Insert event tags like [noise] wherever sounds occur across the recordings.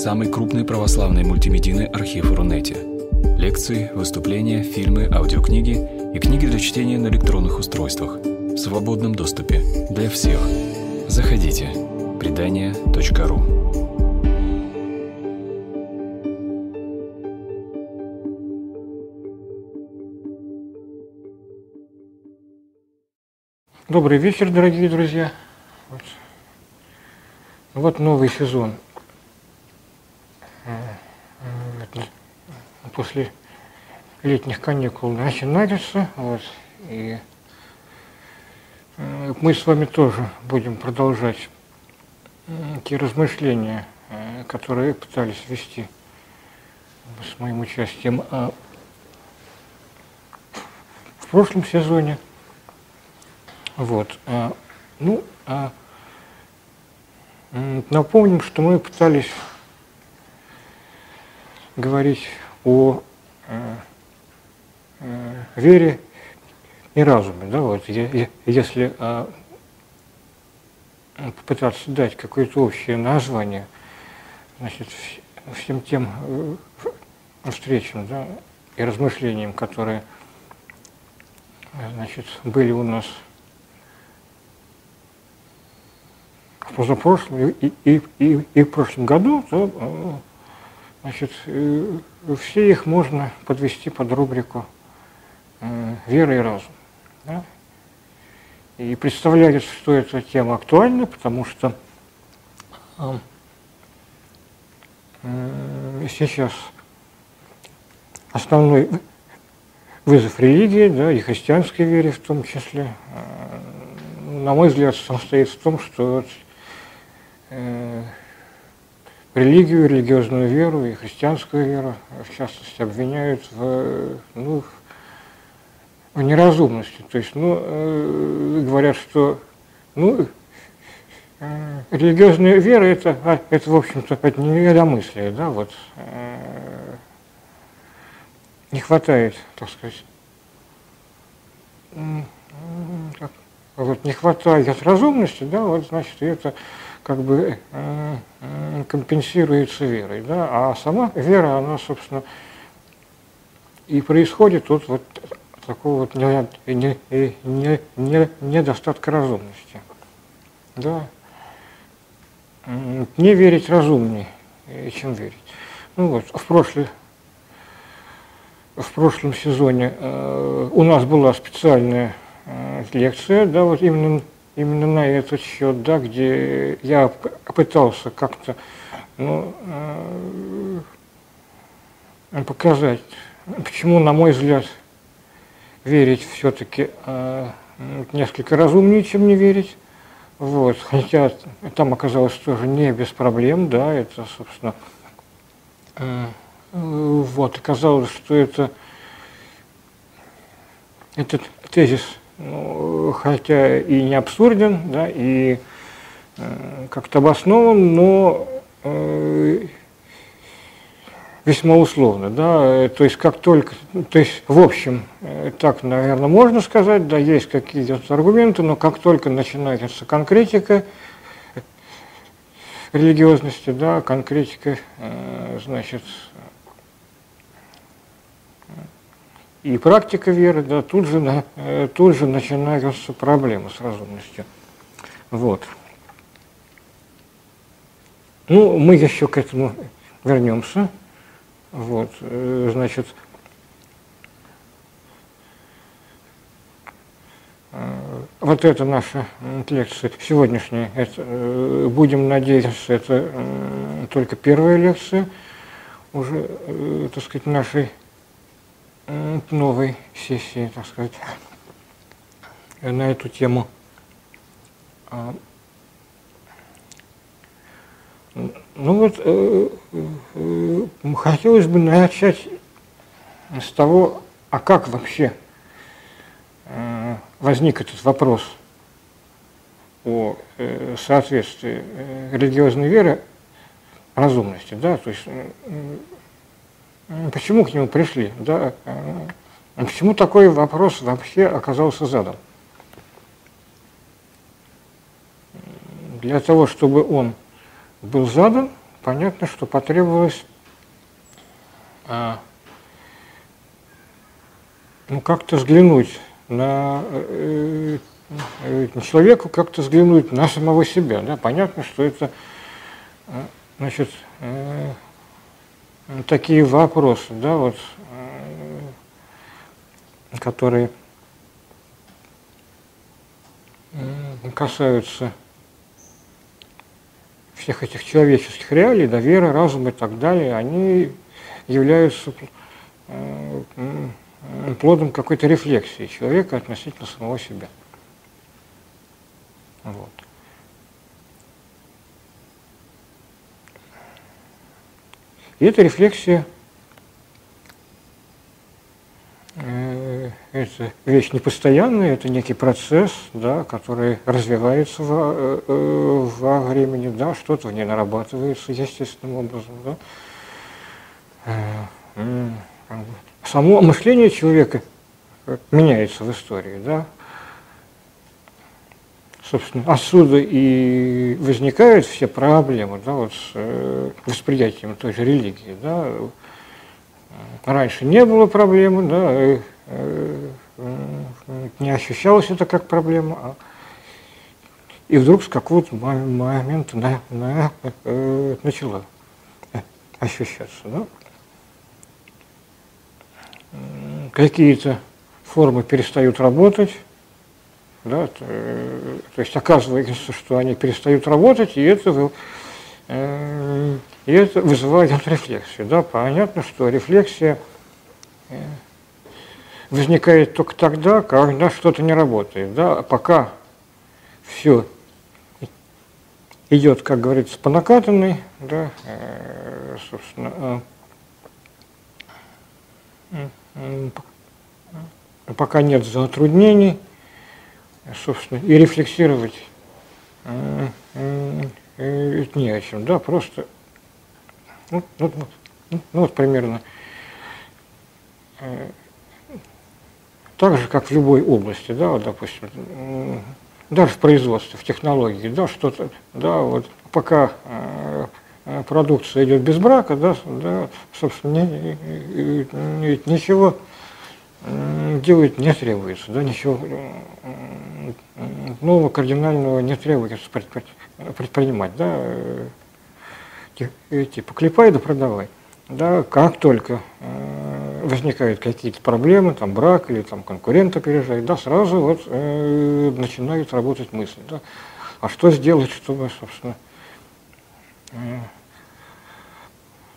самый крупный православный мультимедийный архив Рунете. Лекции, выступления, фильмы, аудиокниги и книги для чтения на электронных устройствах в свободном доступе для всех. Заходите. Предания.ру Добрый вечер, дорогие друзья. Вот, вот новый сезон. После летних каникул начинается. Вот, и мы с вами тоже будем продолжать те размышления, которые пытались вести с моим участием в прошлом сезоне – вот. А, ну, а, напомним, что мы пытались говорить о а, а, вере и разуме. Да, вот, если а, попытаться дать какое-то общее название значит, всем тем э, встречам да, и размышлениям, которые значит, были у нас в позапрошлом и, и, и, и в прошлом году, то э, значит, э, все их можно подвести под рубрику э, «Вера и разум». Да? И представляется, что эта тема актуальна, потому что сейчас основной вызов религии, да, и христианской вере в том числе, на мой взгляд, состоит в том, что э, религию, религиозную веру и христианскую веру, в частности, обвиняют в, ну, в неразумности. То есть, ну, э, говорят, что ну, э, религиозная вера это, а, это в общем-то, это не да, вот. Э, не хватает, так сказать, вот не хватает разумности, да, вот значит, это как бы э, э, компенсируется верой, да, а сама вера, она, собственно, и происходит от вот такого вот не, не, не, не, недостатка разумности, да, не верить разумнее, чем верить. Ну вот, в прошлый в прошлом сезоне э, у нас была специальная э, лекция, да, вот именно именно на этот счет, да, где я пытался как-то ну, э, показать, почему, на мой взгляд, верить все-таки э, несколько разумнее, чем не верить. Вот, хотя там оказалось тоже не без проблем, да, это, собственно, э, вот, оказалось, что это этот тезис ну, хотя и не абсурден, да, и э, как-то обоснован, но э, весьма условно, да, то есть как только, то есть в общем, э, так, наверное, можно сказать, да, есть какие-то аргументы, но как только начинается конкретика религиозности, да, конкретика, э, значит, и практика веры, да, тут же, э, тут же начинаются проблемы с разумностью. Вот. Ну, мы еще к этому вернемся. Вот, э, значит, э, вот это наша лекция сегодняшняя, это, будем надеяться, это только первая лекция уже, так сказать, нашей новой сессии, так сказать, на эту тему. А, ну вот, э, э, хотелось бы начать с того, а как вообще э, возник этот вопрос о соответствии религиозной веры разумности, да, то есть почему к нему пришли, да, а почему такой вопрос вообще оказался задан. Для того, чтобы он был задан, понятно, что потребовалось а, ну, как-то взглянуть на э, э, человеку, как-то взглянуть на самого себя. Да? Понятно, что это э, значит, э, такие вопросы, да, вот, э, которые э, касаются всех этих человеческих реалий, да, веры, разума и так далее, они являются э, плодом какой-то рефлексии человека относительно самого себя. Вот. И эта рефлексия э, это вещь непостоянная, это некий процесс, да, который развивается во, э, э, во времени, да, что-то в ней нарабатывается естественным образом. Да. Само мышление человека меняется в истории, да. Собственно, отсюда и возникают все проблемы, да, вот с восприятием той же религии, да. Раньше не было проблемы, да, не ощущалось это как проблема, а и вдруг с какого-то момента на, на, э, начало ощущаться. Да? Какие-то формы перестают работать, да, то, то есть оказывается, что они перестают работать, и это, э, и это вызывает рефлексию. Да? Понятно, что рефлексия э, возникает только тогда, когда что-то не работает. Да? А пока все идет, как говорится, по накатанной, да, э, собственно, э, пока нет затруднений, собственно, и рефлексировать э, не о чем, да, просто, ну, ну, ну, ну вот примерно э, так же, как в любой области, да, вот, допустим, даже в производстве, в технологии, да, что-то, да, вот пока э, продукция идет без брака, да, да собственно, ни, ни, ничего делать не требуется, да, ничего нового кардинального не требуется предпринимать, да, типа клепай да продавай. Да, как только э, возникают какие-то проблемы, там брак или там конкурент опережает, да, сразу вот э, начинают работать мысли, да, а что сделать, чтобы, собственно, э,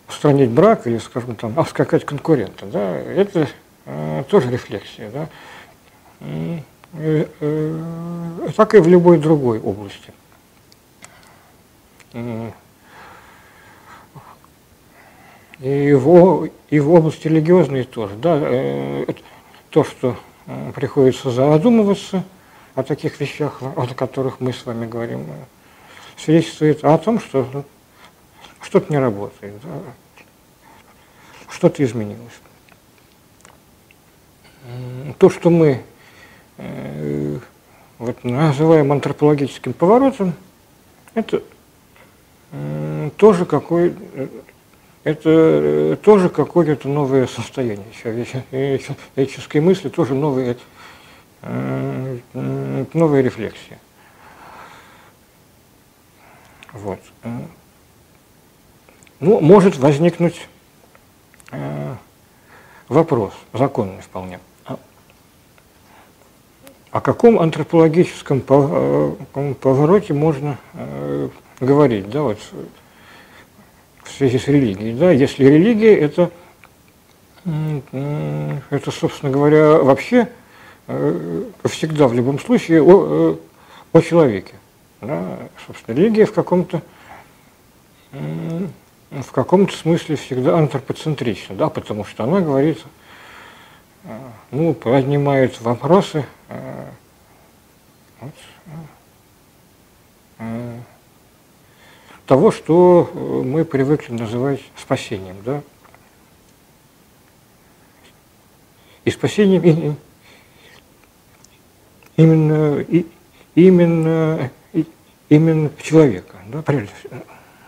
устранить брак или, скажем, там, обскакать конкурента, да, это э, тоже рефлексия, да, э, э, так и в любой другой области. И в, и в области религиозной тоже. Да, э, то, что э, приходится задумываться о таких вещах, о которых мы с вами говорим, э, свидетельствует о том, что ну, что-то не работает, да, что-то изменилось. То, что мы э, вот, называем антропологическим поворотом, это э, тоже какой это э, тоже какое-то новое состояние человеческой мысли, тоже новые, новая рефлексия. Вот. Ну, может возникнуть вопрос, законный вполне. О каком антропологическом повороте можно говорить? Да, вот в связи с религией. Да? Если религия – это, это, собственно говоря, вообще э, всегда, в любом случае, о, э, о человеке. Да? Собственно, религия в каком-то в каком-то смысле всегда антропоцентрична, да, потому что она говорит, э, ну, поднимает вопросы вот, того, что э, мы привыкли называть спасением. Да? И спасением именно, именно, именно человека, да, прежде,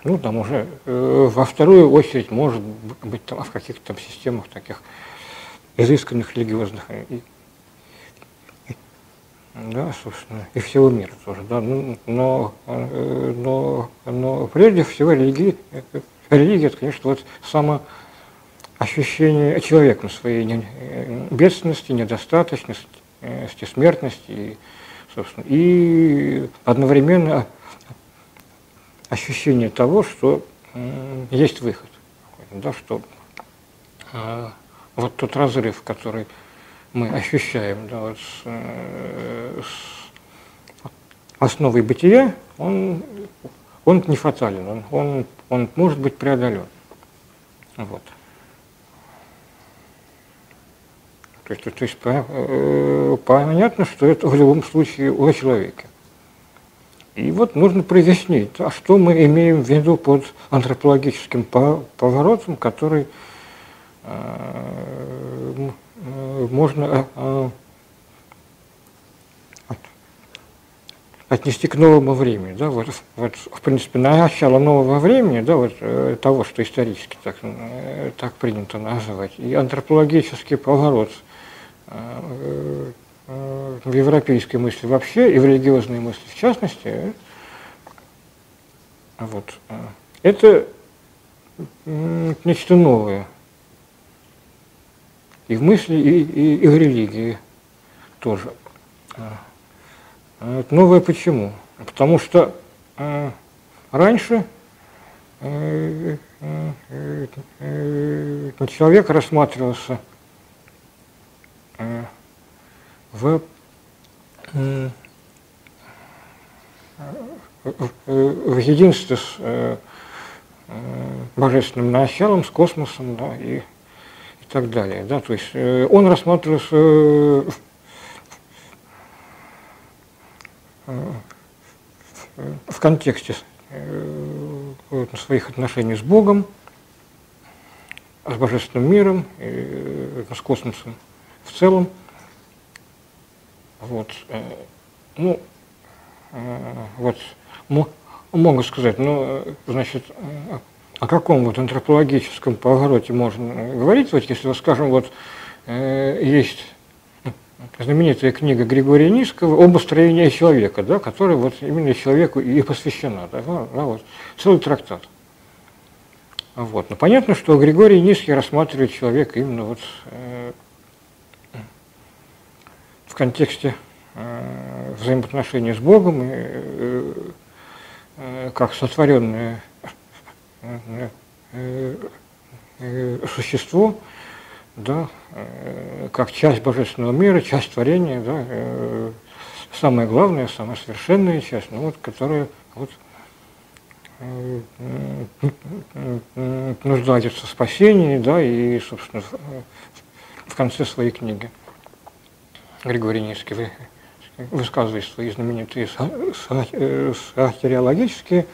Ну, там уже э, во вторую очередь, может быть, там, в каких-то там системах таких изысканных религиозных и, да, собственно, и всего мира тоже, да, ну, но, но, но прежде всего религия, религия, это, конечно, вот само ощущение человеком своей бедственности, недостаточности, смертности, и, собственно, и одновременно ощущение того, что есть выход, да, что а, вот тот разрыв, который мы ощущаем да, вот с, э, с основой бытия, он, он не фатален, он, он, он может быть преодолен. Вот. То есть, то есть э, понятно, что это в любом случае о человеке. И вот нужно прояснить, а что мы имеем в виду под антропологическим поворотом, который можно э, отнести к новому времени. Да, вот, вот, в принципе, начало нового времени, да, вот, того, что исторически так, так принято называть, и антропологический поворот – в европейской мысли вообще и в религиозной мысли в частности, вот, это нечто новое и в мысли, и, и, и в религии тоже. Это новое почему? Потому что раньше человек рассматривался в, в единстве с э, божественным началом, с космосом, да, и, и так далее. Да, то есть э, он рассматривался в, в контексте э, своих отношений с Богом, с божественным миром, с космосом в целом. Вот, э, ну, э, вот, могу сказать, ну, значит, о каком вот антропологическом повороте можно говорить, вот если, скажем, вот э, есть знаменитая книга Григория Низкого «Об устроении человека», да, которая вот именно человеку и посвящена, да, да, вот, целый трактат. Вот. Но понятно, что Григорий Низкий рассматривает человека именно вот контексте э, взаимоотношений с Богом э, э, как сотворенное существо, да, как часть божественного мира, часть творения, да, самая главная, самая совершенная часть, ну, вот, которая вот, нуждается в спасении, да, и, собственно, в конце своей книги. Григорий Низкий высказывает свои знаменитые сатириологические а,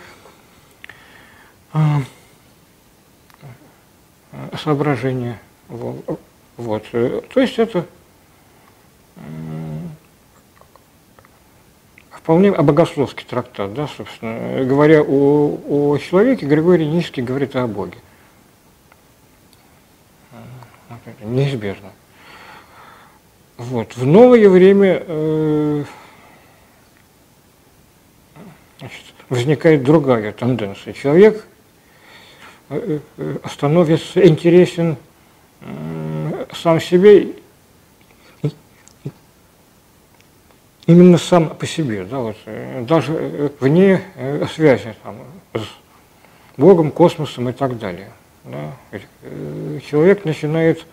соображения. Вот. То есть это вполне богословский трактат, да, собственно. Говоря о, о человеке, Григорий Низкий говорит о Боге. Неизбежно. Вот. В новое время э, значит, возникает другая тенденция. Человек э, э, становится интересен э, сам себе именно сам по себе, да, вот, э, даже вне связи там, с Богом, космосом и так далее. Да. Человек начинает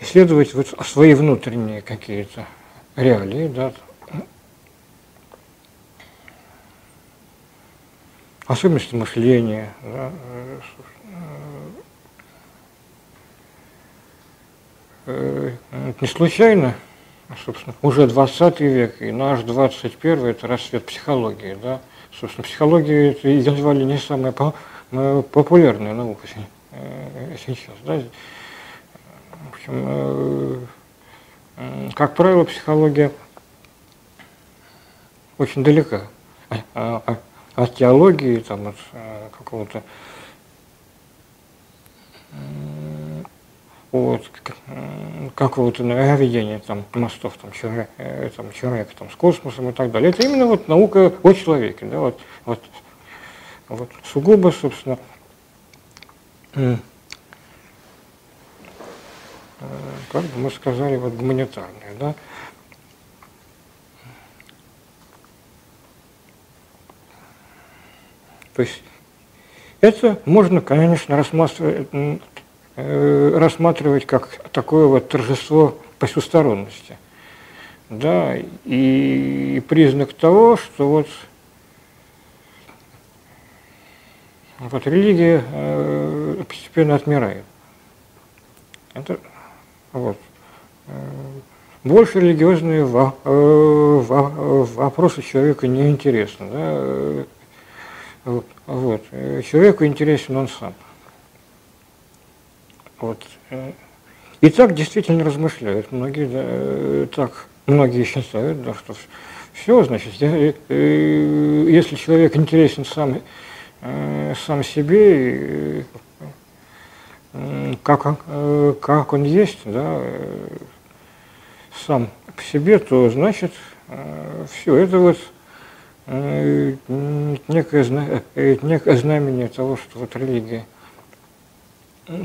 исследовать вот свои внутренние какие-то реалии, да, особенности мышления, да, э, не случайно, собственно, уже 20 век и наш 21 это расцвет психологии, да, собственно, психология это едва ли не самая популярная наука э, сейчас, да, в общем, э, э, как правило, психология очень далека от теологии, там, от какого-то от какого-то наведения там, мостов там, человек, там, человека там, с космосом и так далее. Это именно вот наука о человеке. Да, вот, вот, вот сугубо, собственно, как бы мы сказали, вот гуманитарная. Да? То есть это можно, конечно, рассматривать, э, рассматривать как такое вот торжество посусторонности. Да, и признак того, что вот, вот религия э, постепенно отмирает. Это вот. Э, больше религиозные вопросы человеку не интересны. Да? Вот. Человеку интересен он сам. Вот. И так действительно размышляют. Многие да, так, многие считают, да, что все, значит, если человек интересен сам, э, сам себе, как э, как он есть, да, сам по себе, то значит, э, все это вот Э, некое, э, некое знамение того, что вот религия,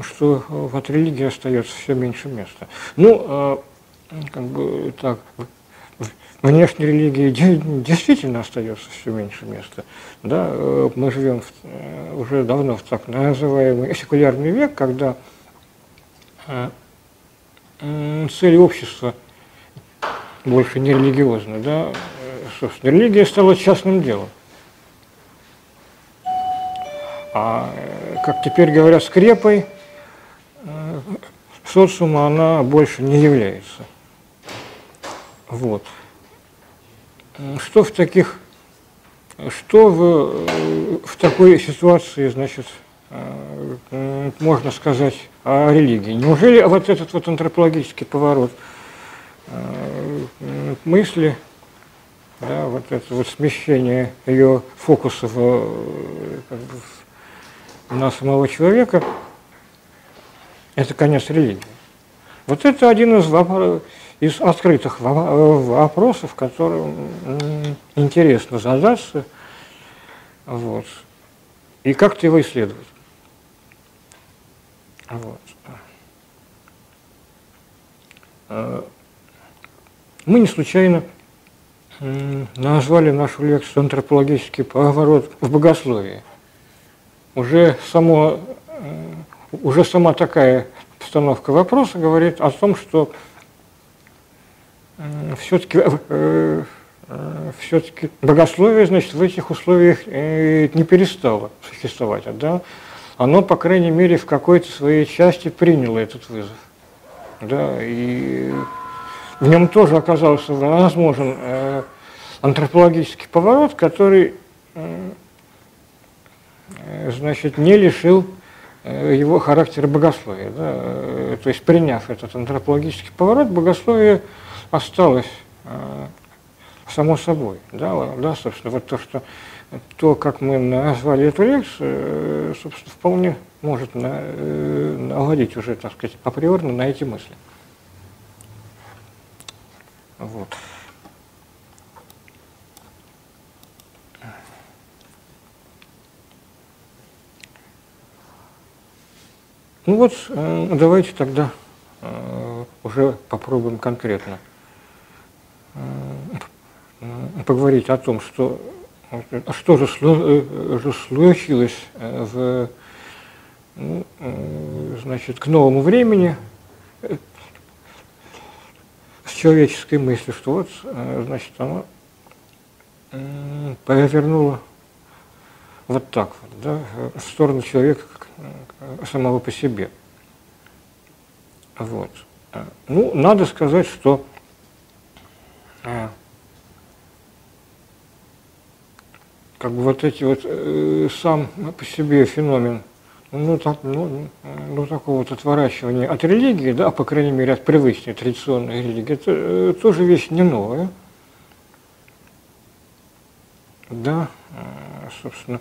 что вот религия остается все меньше места. Ну, а, как бы так, внешней религии действительно остается все меньше места. Да, э, мы живем в, уже давно в так называемый секулярный век, когда цели общества больше не религиозны, да, собственно, религия стала частным делом. А, как теперь говорят, скрепой э, социума она больше не является. Вот. Что в таких, что в, э, в такой ситуации, значит, э, можно сказать о религии? Неужели вот этот вот антропологический поворот мысли да, вот это вот смещение ее фокуса в, как бы, на самого человека, это конец религии. Вот это один из, вопросов, из открытых вопросов, которым интересно задаться, вот, и как-то его исследовать. Вот. А, мы не случайно назвали нашу лекцию «Антропологический поворот в богословии». Уже, само, уже сама такая постановка вопроса говорит о том, что все-таки э, э, все-таки богословие, значит, в этих условиях э, не перестало существовать, да? оно, по крайней мере, в какой-то своей части приняло этот вызов. Да, и в нем тоже оказался возможен антропологический поворот, который э, значит, не лишил э, его характера богословия. Да? Э, то есть, приняв этот антропологический поворот, богословие осталось само собой. Да? Да, собственно, вот то, что то, как мы назвали эту лекцию, собственно, вполне может на, наводить уже, так сказать, априорно на эти мысли. Вот. Ну вот, э, давайте тогда э, уже попробуем конкретно э, поговорить о том, что, что же, случилось в, ну, значит, к новому времени, человеческой мысли, что вот, значит, оно повернуло вот так вот, да, в сторону человека э, самого по себе. Вот. Ну, надо сказать, что э, как бы вот эти вот сам по себе феномен ну, так, ну, ну, такого вот отворачивания от религии, да, по крайней мере, от привычной традиционной религии, это э, тоже вещь не новая. да, собственно,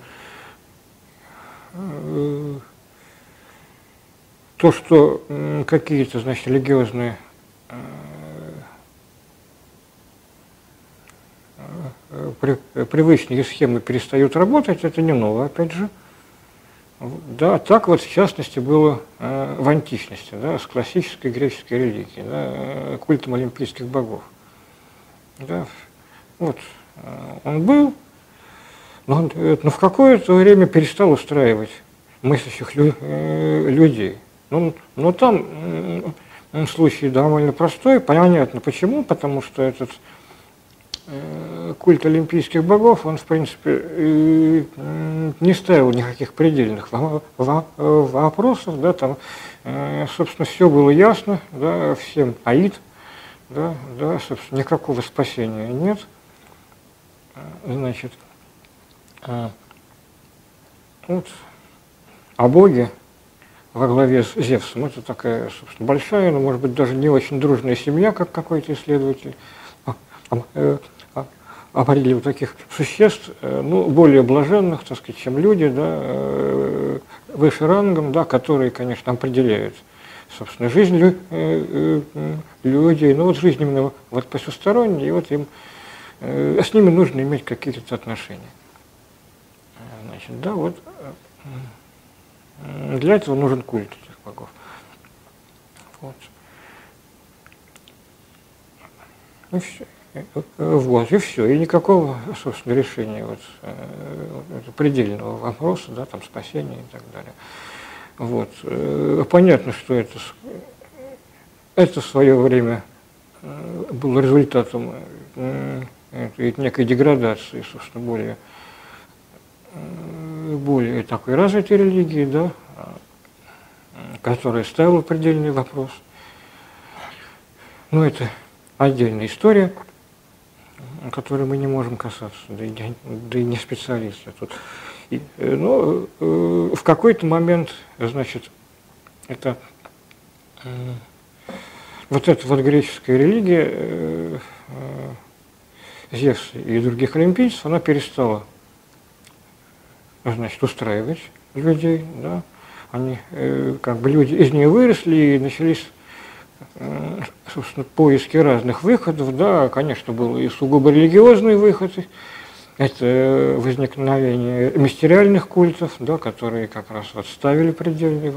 то, что какие-то, значит, религиозные привычные схемы перестают работать, это не новое, опять же. Да, так вот, в частности, было э, в античности, да, с классической греческой религией, да, э, культом олимпийских богов. Да, вот, э, он был, но, он, но в какое-то время перестал устраивать мыслящих лю, э, людей. Ну, но там э, случай довольно простой, понятно почему, потому что этот Э, культ олимпийских богов, он, в принципе, не ставил никаких предельных вопросов, да, там, э, собственно, все было ясно, да, всем аид, да, да, собственно, никакого спасения нет, значит, а боги во главе с Зевсом, это такая, собственно, большая, но, может быть, даже не очень дружная семья, как какой-то исследователь, а, э, определил таких существ, э, ну, более блаженных, так сказать, чем люди, да, э, выше рангом, да, которые, конечно, определяют, собственно, жизнь лю, людей, ну, вот жизнь именно вот посусторонняя, и вот им, с ними нужно иметь какие-то отношения. Значит, да, вот для этого нужен культ этих богов. Вот. Ну, все. Вот, и все. И никакого, собственно, решения вот, э, предельного вопроса, да, там, спасения и так далее. Вот. Э, понятно, что это, это в свое время э, было результатом некой деградации, собственно, более, более такой развитой религии, да, которая ставила предельный вопрос. Но это отдельная история которой мы не можем касаться, да и, да и не специалисты тут. И, э, но э, в какой-то момент, значит, это э, вот эта вот греческая религия э, э, Зевса и других олимпийцев, она перестала, значит, устраивать людей, да, они, э, как бы люди из нее выросли и начались собственно, поиски разных выходов, да, конечно, был и сугубо религиозный выход, это возникновение мистериальных культов, да, которые как раз вот ставили предельный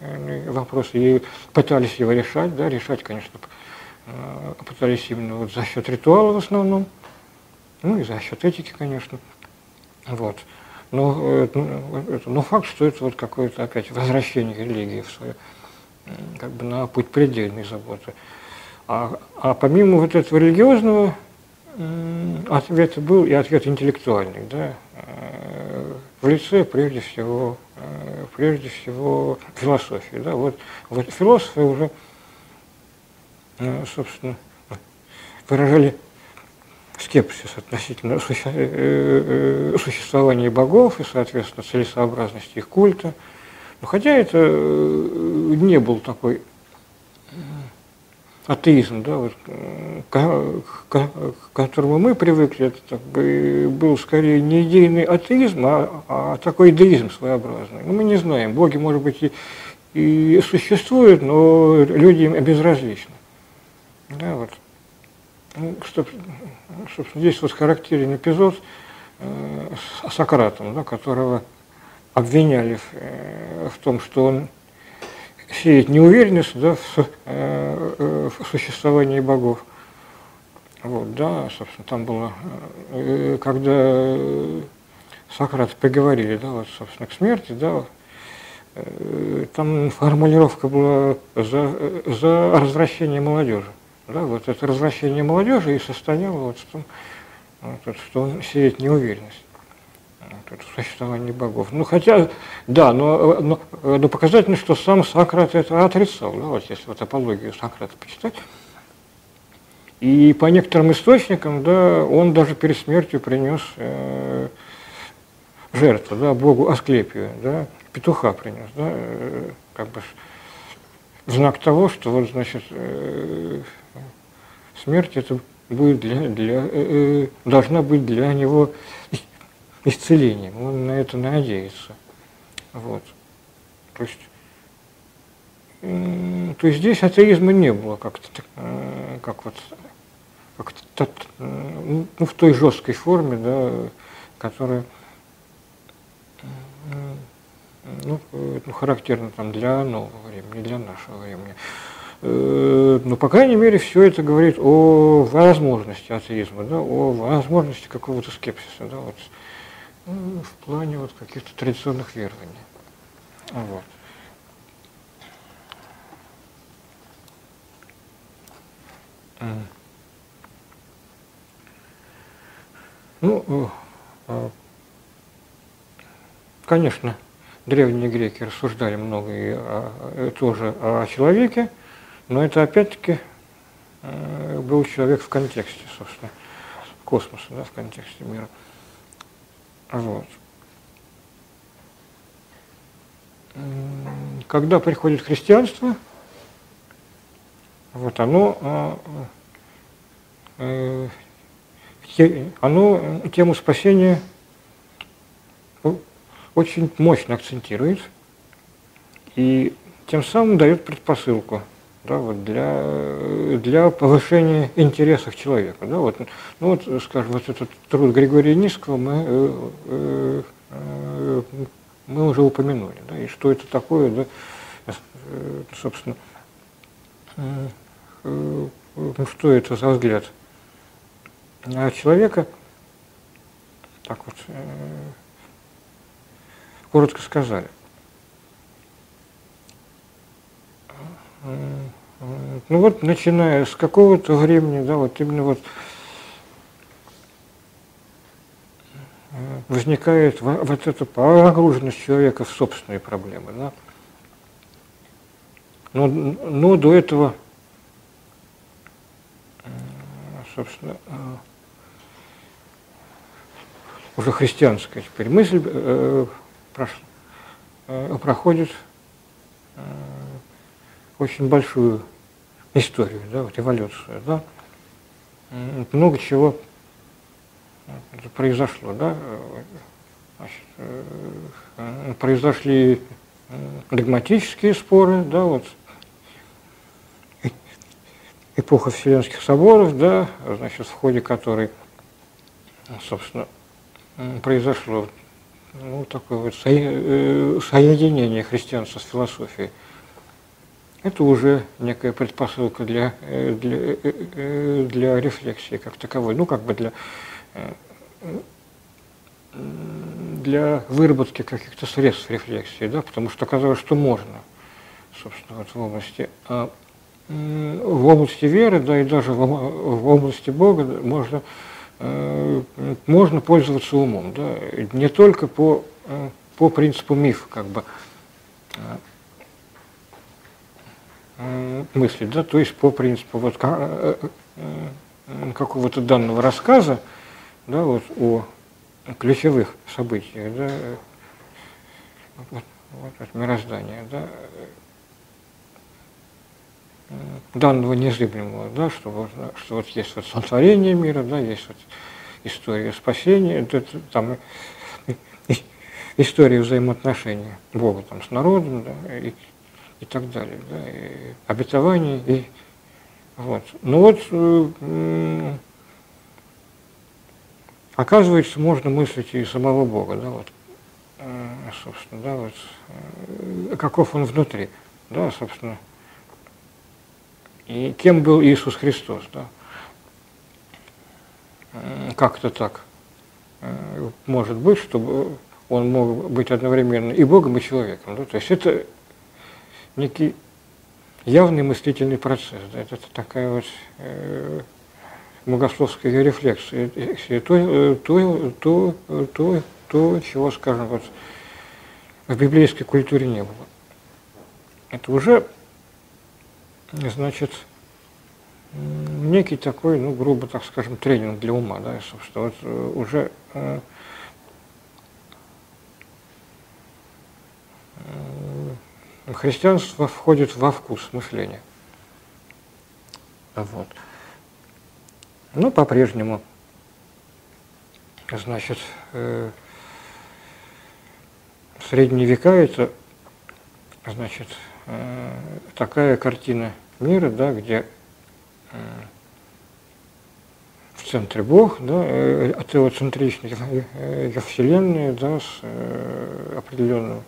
э, вопрос и пытались его решать, да, решать, конечно, э, пытались именно вот за счет ритуала в основном, ну и за счет этики, конечно, вот. Но, ну, но факт, что это вот какое-то опять возвращение религии в свое как бы на путь предельной заботы. А, а помимо вот этого религиозного ответа был и ответ интеллектуальный, да, э, в лице прежде всего, э, прежде всего философии. Да, вот, вот философы уже, э, собственно, выражали скепсис относительно существования богов и, соответственно, целесообразности их культа – но хотя это э, не был такой э, атеизм, да, вот, к которому мы привыкли, это так бы, был скорее не идейный атеизм, а, а такой идеизм своеобразный. Ну, мы не знаем, боги, может быть, и, и существуют, но люди им безразличны. Да, вот. Ну, что, собственно, здесь вот характерен эпизод э, с Сократом, да, которого обвиняли в, э, в том, что он сеет неуверенность да, в, э, э, в существовании богов. Вот, да, собственно, там было, когда Сократа приговорили, да, вот, собственно, к смерти, да, там формулировка была за, за развращение молодежи. Да, вот это развращение молодежи и состояло вот в том, вот, что он сеет неуверенность это существование богов. Ну, хотя, да, но, но, но показательно, что сам Сократ это отрицал. Да, вот если вот апологию Сократа почитать. И по некоторым источникам, да, он даже перед смертью принес э, жертву, да, богу Асклепию, да, петуха принес, да, э, как бы в знак того, что вот, значит, э, смерть это будет для, для, э, э должна быть для него исцелением. Он на это надеется. Вот. То есть, то есть здесь атеизма не было как-то, э, как вот, как ну, в той жесткой форме, да, которая ну, ну, характерна там для нового времени, для нашего времени. Э, но, по крайней мере, все это говорит о возможности атеизма, да, о возможности какого-то скепсиса, да, вот, ну, в плане вот каких-то традиционных верований. Вот. Ну, э, конечно, древние греки рассуждали много и тоже о человеке, но это опять-таки э, был человек в контексте, собственно, космоса, да, в контексте мира. Вот. Когда приходит христианство, вот оно, э, э, оно тему спасения очень мощно акцентирует и тем самым дает предпосылку да, вот для, для повышения интересов человека. Да, вот, ну вот, скажем, вот этот труд Григория Низкого мы, э, э, мы уже упомянули, да, и что это такое, да, э, собственно, э, э, что это за взгляд а человека, так вот, э, коротко сказали. Ну вот, начиная с какого-то времени, да, вот именно вот возникает вот эта погруженность человека в собственные проблемы, да. Но, но до этого, собственно, уже христианская теперь мысль э, э, проходит э, очень большую историю, да, вот эволюцию, да. Много чего произошло, да. Значит, э, произошли догматические споры, да, вот эпоха Вселенских соборов, да, значит, в ходе которой, собственно, произошло ну, такое вот э, соединение христианства с философией. Это уже некая предпосылка для, э, для, э, для рефлексии как таковой, ну, как бы для, для выработки каких-то средств рефлексии, да, потому что оказалось, что можно, собственно, вот в области, а в области веры, да, и даже в, области Бога можно Э, можно пользоваться умом, да, не только по, э, по принципу миф, как бы э, мысли, да, то есть по принципу вот какого-то данного рассказа, да, вот о ключевых событиях, да, вот, вот мироздания, да, данного незыблемого, да, что, вот, что вот есть вот сотворение мира, да, есть вот история спасения, это, там история взаимоотношений Бога там, с народом да, и, и так далее, да, и обетование, и вот. Ну вот, э, оказывается, можно мыслить и самого Бога, да, вот, э, собственно, да, вот, э, каков он внутри, да, собственно, и кем был Иисус Христос, да? Как-то так может быть, чтобы он мог быть одновременно и Богом, и человеком. Да? То есть это некий явный мыслительный процесс. Да? Это такая вот э, богословская рефлексия, то, э, то, то, то, то, чего, скажем, вот, в библейской культуре не было. Это уже значит, некий такой, ну, грубо так скажем, тренинг для ума, да, собственно, вот э, уже э, э, христианство входит во вкус мышления. Вот. Но по-прежнему, значит, э, средние века это, значит, э, такая картина мира, да, где э, в центре Бог, да, э, теоцентричный, э, Вселенная, да, с э, определенным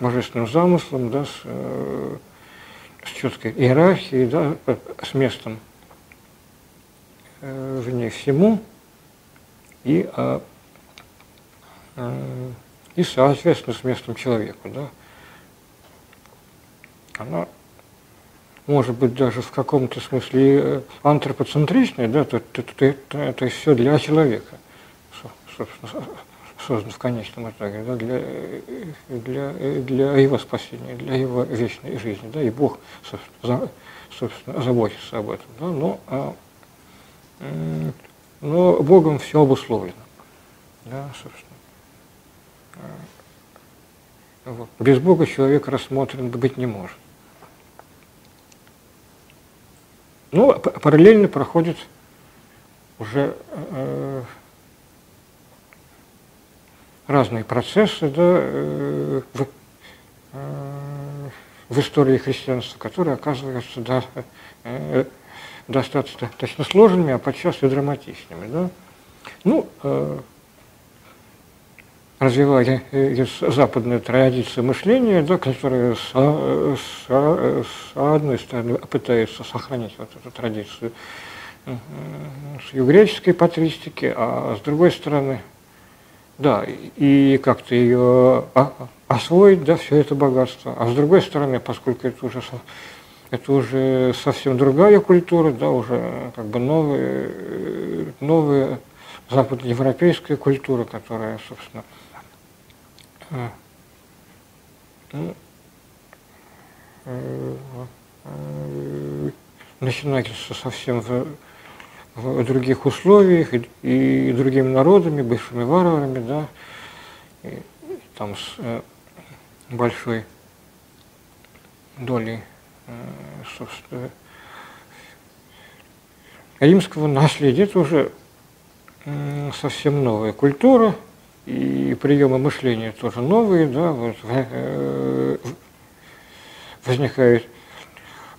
божественным замыслом, да, с, э, с четкой иерархией, да, э, с местом э, в ней всему и, э, э, и соответственно с местом человека. Да. Она может быть даже в каком-то смысле э, антропоцентричная, да, то, то, то, то, то есть все для человека, собственно, создан в конечном итоге, да, для, для, для его спасения, для его вечной жизни, да, и Бог, собственно, собственно заботится об этом, да, но, а, но Богом все обусловлено, да, собственно. А, вот. Без Бога человек рассмотрен быть не может. Ну, параллельно проходит уже э, разные процессы да, э, в, э, в истории христианства, которые оказываются да, э, достаточно точно сложными, а подчас и драматичными. Да. Ну, развивая западную традицию мышления, да, которая с, с, с одной стороны пытается сохранить вот эту традицию с греческой патристики, а с другой стороны да, и как-то ее освоить, да, все это богатство. А с другой стороны, поскольку это уже, это уже совсем другая культура, да, уже как бы новая, новая западноевропейская культура, которая, собственно, э, ну, э, э, начинается совсем в в других условиях и, и другими народами, бывшими варварами, да, и, там с э, большой долей, э, собственно, римского наследия. Это уже э, совсем новая культура, и приемы мышления тоже новые, да, вот, э,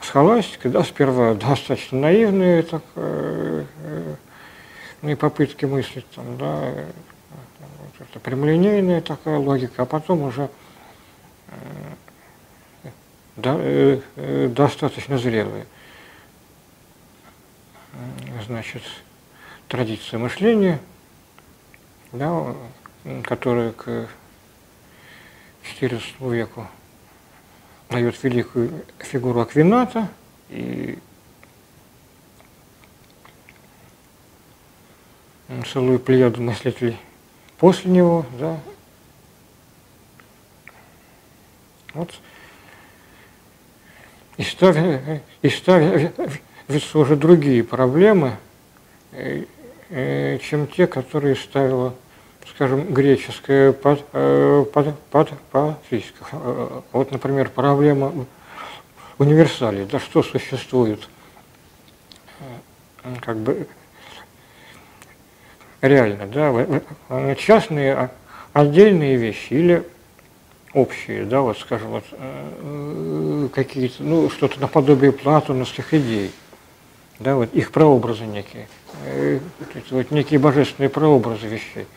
возникает схоластика, да, сперва достаточно наивные так, э, э, ну и попытки мыслить, там, да, э, вот это прямолинейная такая логика, а потом уже э, э, э, достаточно зрелые. Значит, традиция мышления, да, которая к XIV веку дает великую фигуру Аквината и целую плеяду мыслителей после него, да. Вот. И, ставя, и ставятся уже другие проблемы, э, э, чем те, которые ставила скажем, греческая под, э, под, под. Э, вот, например, проблема универсалей. Да что существует э, как бы реально, да, частные а, отдельные вещи или общие, да, вот, скажем, вот, какие-то, ну, что-то наподобие платоновских идей, да, вот их прообразы некие, вот некие божественные прообразы вещей –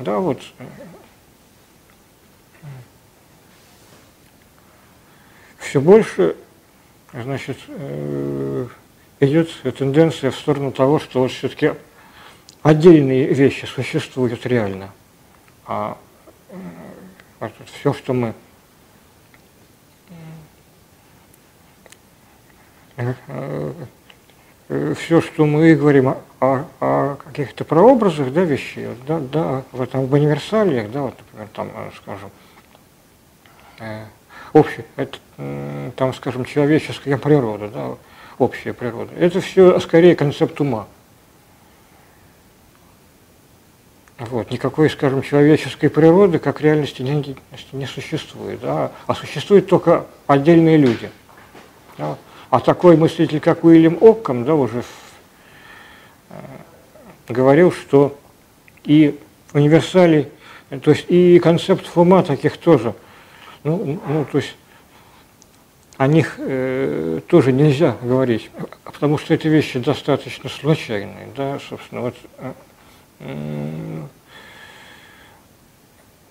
да, вот. Все больше, значит, э, идет тенденция в сторону того, что вот все-таки отдельные вещи существуют реально, а вот все, что мы э, Э, все, что мы говорим о, о, каких-то прообразах, да, вещей, да, да, в этом в универсалиях, да, вот, например, там, э, скажем, э, общее, это, э, там, скажем, человеческая природа, да, общая природа, это все скорее концепт ума. Вот, никакой, скажем, человеческой природы как реальности не, не существует, да, а существуют только отдельные люди. Да. А такой мыслитель, как Уильям Оккам, да, уже в говорил, что и универсалей, то есть и концептов ума таких тоже, ну, ну то есть о них э, тоже нельзя говорить, потому что эти вещи достаточно случайные, да, собственно, вот, э, э,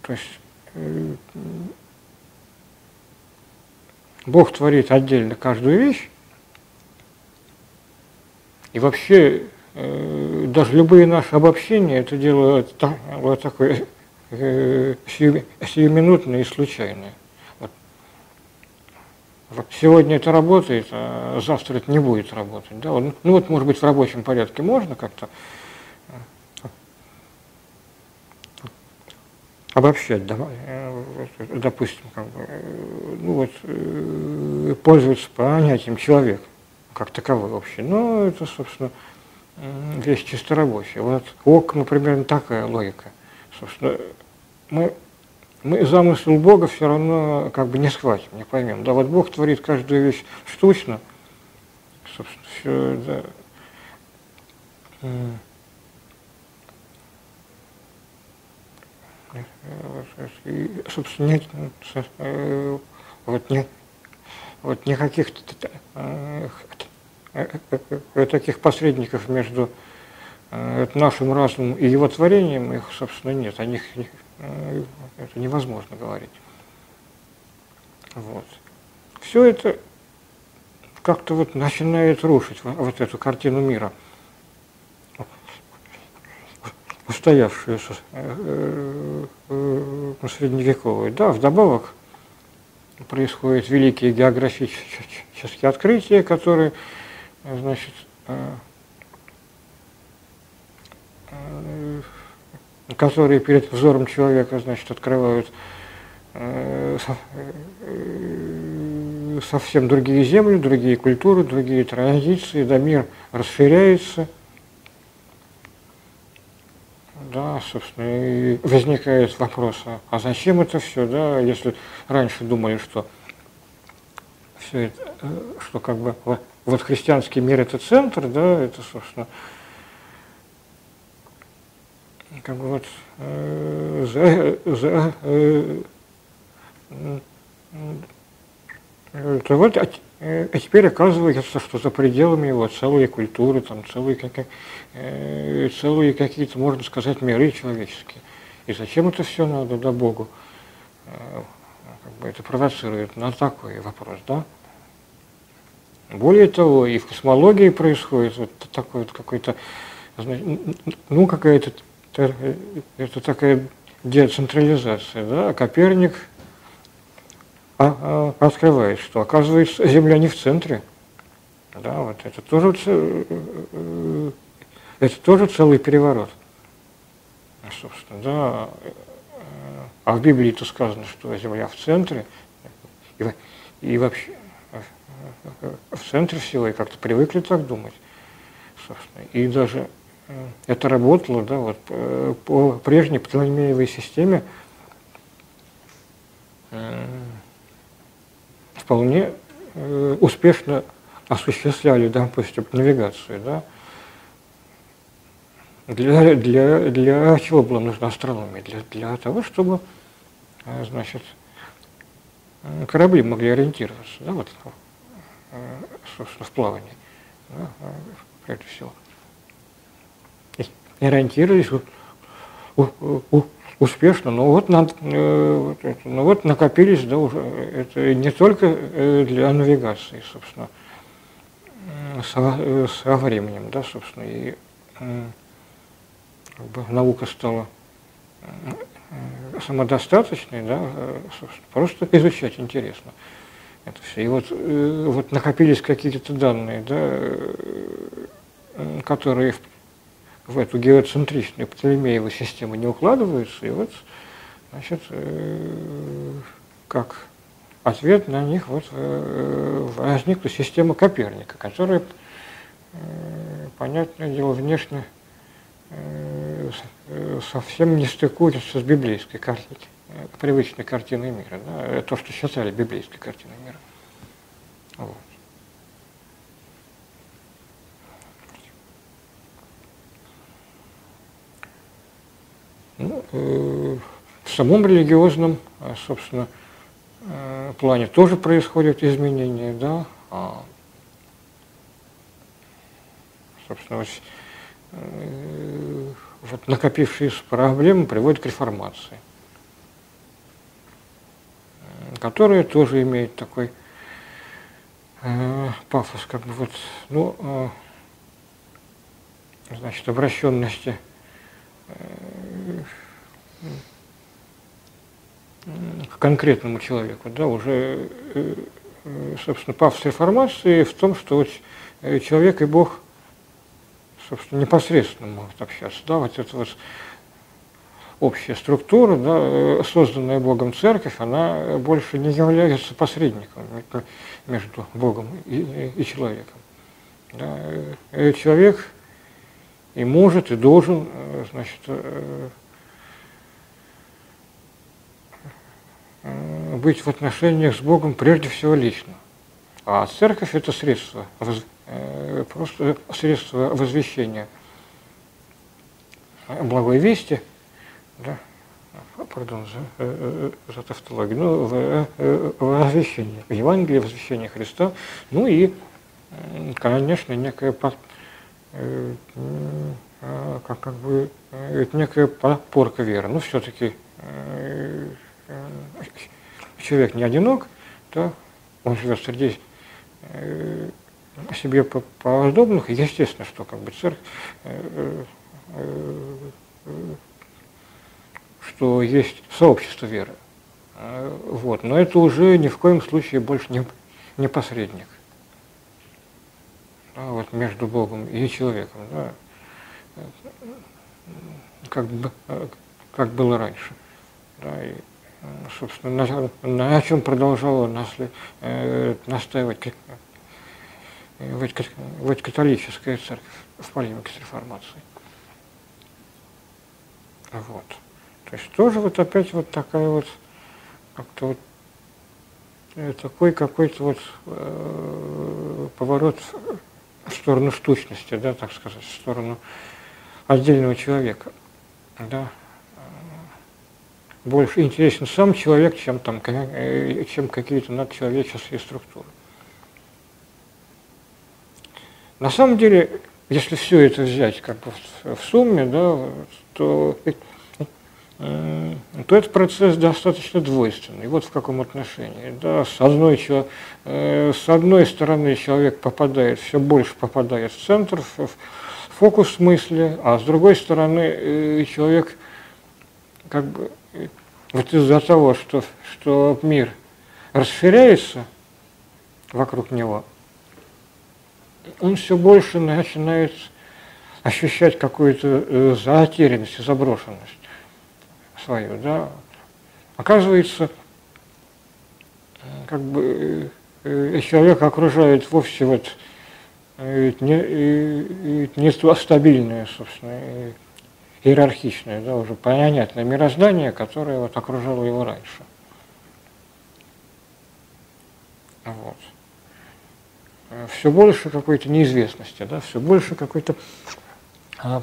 то есть э, Бог творит отдельно каждую вещь, и вообще э, даже любые наши обобщения это делают так, вот такое э, сиюминутное и случайное. Вот. Сегодня это работает, а завтра это не будет работать. Да? Ну вот, может быть, в рабочем порядке можно как-то обобщать, э, допустим, как бы, э, ну вот, пользоваться понятием человек как таковой вообще. Но это, собственно, вещь чисто рабочая. Вот ок, ну, примерно такая логика. Собственно, мы, мы замысел Бога все равно как бы не схватим, не поймем. Да, вот Бог творит каждую вещь штучно, собственно, все, да. И, собственно, нет, э, вот, не, вот никаких э, Э, таких посредников между э, нашим разумом и его творением, их, собственно, нет. О них э, это невозможно говорить. Вот. Все это как-то вот начинает рушить вот эту картину мира, устоявшуюся средневековую. Да, вдобавок происходят великие географические открытия, которые значит, э, э, которые перед взором человека, значит, открывают э, совсем другие земли, другие культуры, другие традиции, да, мир расширяется. Да, собственно, и возникает вопрос, а, а зачем это все, да, если раньше думали, что все это, что как бы вот христианский мир – это центр, да, это, собственно, как бы вот э, за, за, э, э, то вот, а, теперь оказывается, что за пределами его целые культуры, там целые, как, э, целые какие-то, можно сказать, миры человеческие. И зачем это все надо, да, Богу? Э, как бы это провоцирует на такой вопрос, да? Более того, и в космологии происходит вот такой вот какой-то, ну, какая-то это такая децентрализация, да, а Коперник а, а, открывает, что оказывается Земля не в центре, да, вот это тоже, э, это тоже целый переворот, собственно, да, а в Библии-то сказано, что Земля в центре, и, и вообще, в центре всего, и как-то привыкли так думать, собственно. И даже э, это работало, да, вот э, по прежней Птолемеевой системе э, вполне успешно осуществляли, допустим, навигацию, да, для, для, для чего была нужна астрономия? Для, для того, чтобы, значит, корабли могли ориентироваться, да, вот собственно, в плавании, да, прежде всего. И ориентировались успешно, но вот, над, э, вот ну вот накопились, да, уже, это не только э, для навигации, собственно, со, со временем, да, собственно, и как бы, наука стала самодостаточной, да, собственно, просто изучать интересно это все. И вот, э, вот накопились какие-то данные, да, э, которые в, эту геоцентричную Птолемееву систему не укладываются, и вот, значит, э, как ответ на них вот возникла система Коперника, которая, понятное дело, внешне совсем не стыкуется с библейской картиной привычной картиной мира, да, то, что считали библейской картиной мира. Вот. Ну, в самом религиозном, собственно, плане тоже происходят изменения, да, а, собственно, вот, вот накопившиеся проблемы приводят к реформации, которая тоже имеет такой э, пафос, как бы вот, ну, э, значит, обращенности э, к конкретному человеку, да, уже, э, э, собственно, пафос реформации в том, что вот э, человек и Бог – собственно, непосредственно может общаться. Да, вот эта вот общая структура, да, созданная Богом церковь, она больше не является посредником между Богом и, и человеком. Да, человек и может, и должен, э, значит, быть в отношениях с Богом прежде всего лично. А церковь – это средство Э, просто средство возвещения благой вести, да, пардон за, э, э, за тавтологию, ну, возвещение, в Евангелии возвещение Христа, ну и, конечно, некая как, как бы некая подпорка веры. Но все-таки человек не одинок, да, он живет среди себе подобных, естественно, что как бы церковь, э, э, э, что есть сообщество веры. Вот. Но это уже ни в коем случае больше не, не посредник да, вот между Богом и человеком, да, как, как было раньше. Да, и, собственно, на, на чем продолжала насли, э, настаивать вот католическая церковь в полемике с реформацией. Вот. То есть тоже вот опять вот такая вот, как-то вот э, такой какой-то вот э, поворот в сторону штучности, да, так сказать, в сторону отдельного человека, да, больше интересен сам человек, чем там, э, чем какие-то надчеловеческие структуры. На самом деле, если все это взять как бы в сумме, да, то, то этот процесс достаточно двойственный. Вот в каком отношении. Да, с, одной, э, с одной стороны человек попадает, все больше попадает в центр, в фокус мысли, а с другой стороны э, человек как бы вот из-за того, что, что мир расширяется вокруг него, он все больше начинает ощущать какую-то э, затерянность заброшенность свою. Да? Оказывается, как бы э, человек окружает вовсе вот э, не, не стабильное, собственно, иерархичное, да, уже понятное мироздание, которое вот окружало его раньше. Вот. Э, все больше какой-то неизвестности, да, все больше какой-то а,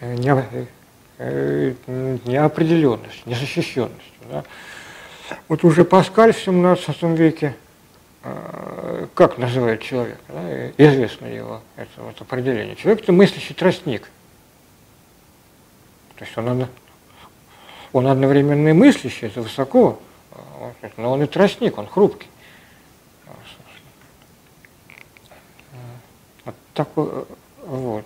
не, э, неопределенности, незащищенности. Да. Вот уже Паскаль в 17 веке э, как называет человека, да, известно его это вот определение. Человек – это мыслящий тростник. То есть он, он одновременно и мыслящий, это высоко, но он и тростник, он хрупкий. такой, э, вот.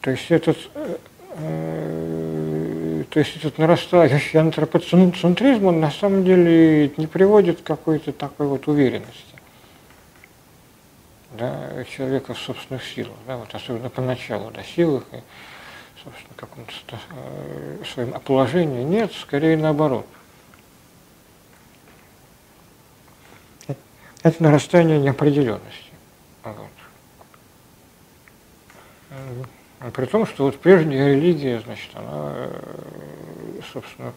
То есть этот, э, э, то есть этот нарастающий антропоцентризм, он на самом деле не приводит к какой-то такой вот уверенности да, человека в собственных силах, да, вот особенно поначалу, да, силах и, собственно, каком-то э, своем положении. Нет, скорее наоборот. Это нарастание неопределенности. Вот. А при том, что вот прежняя религия, значит, она, э, собственно,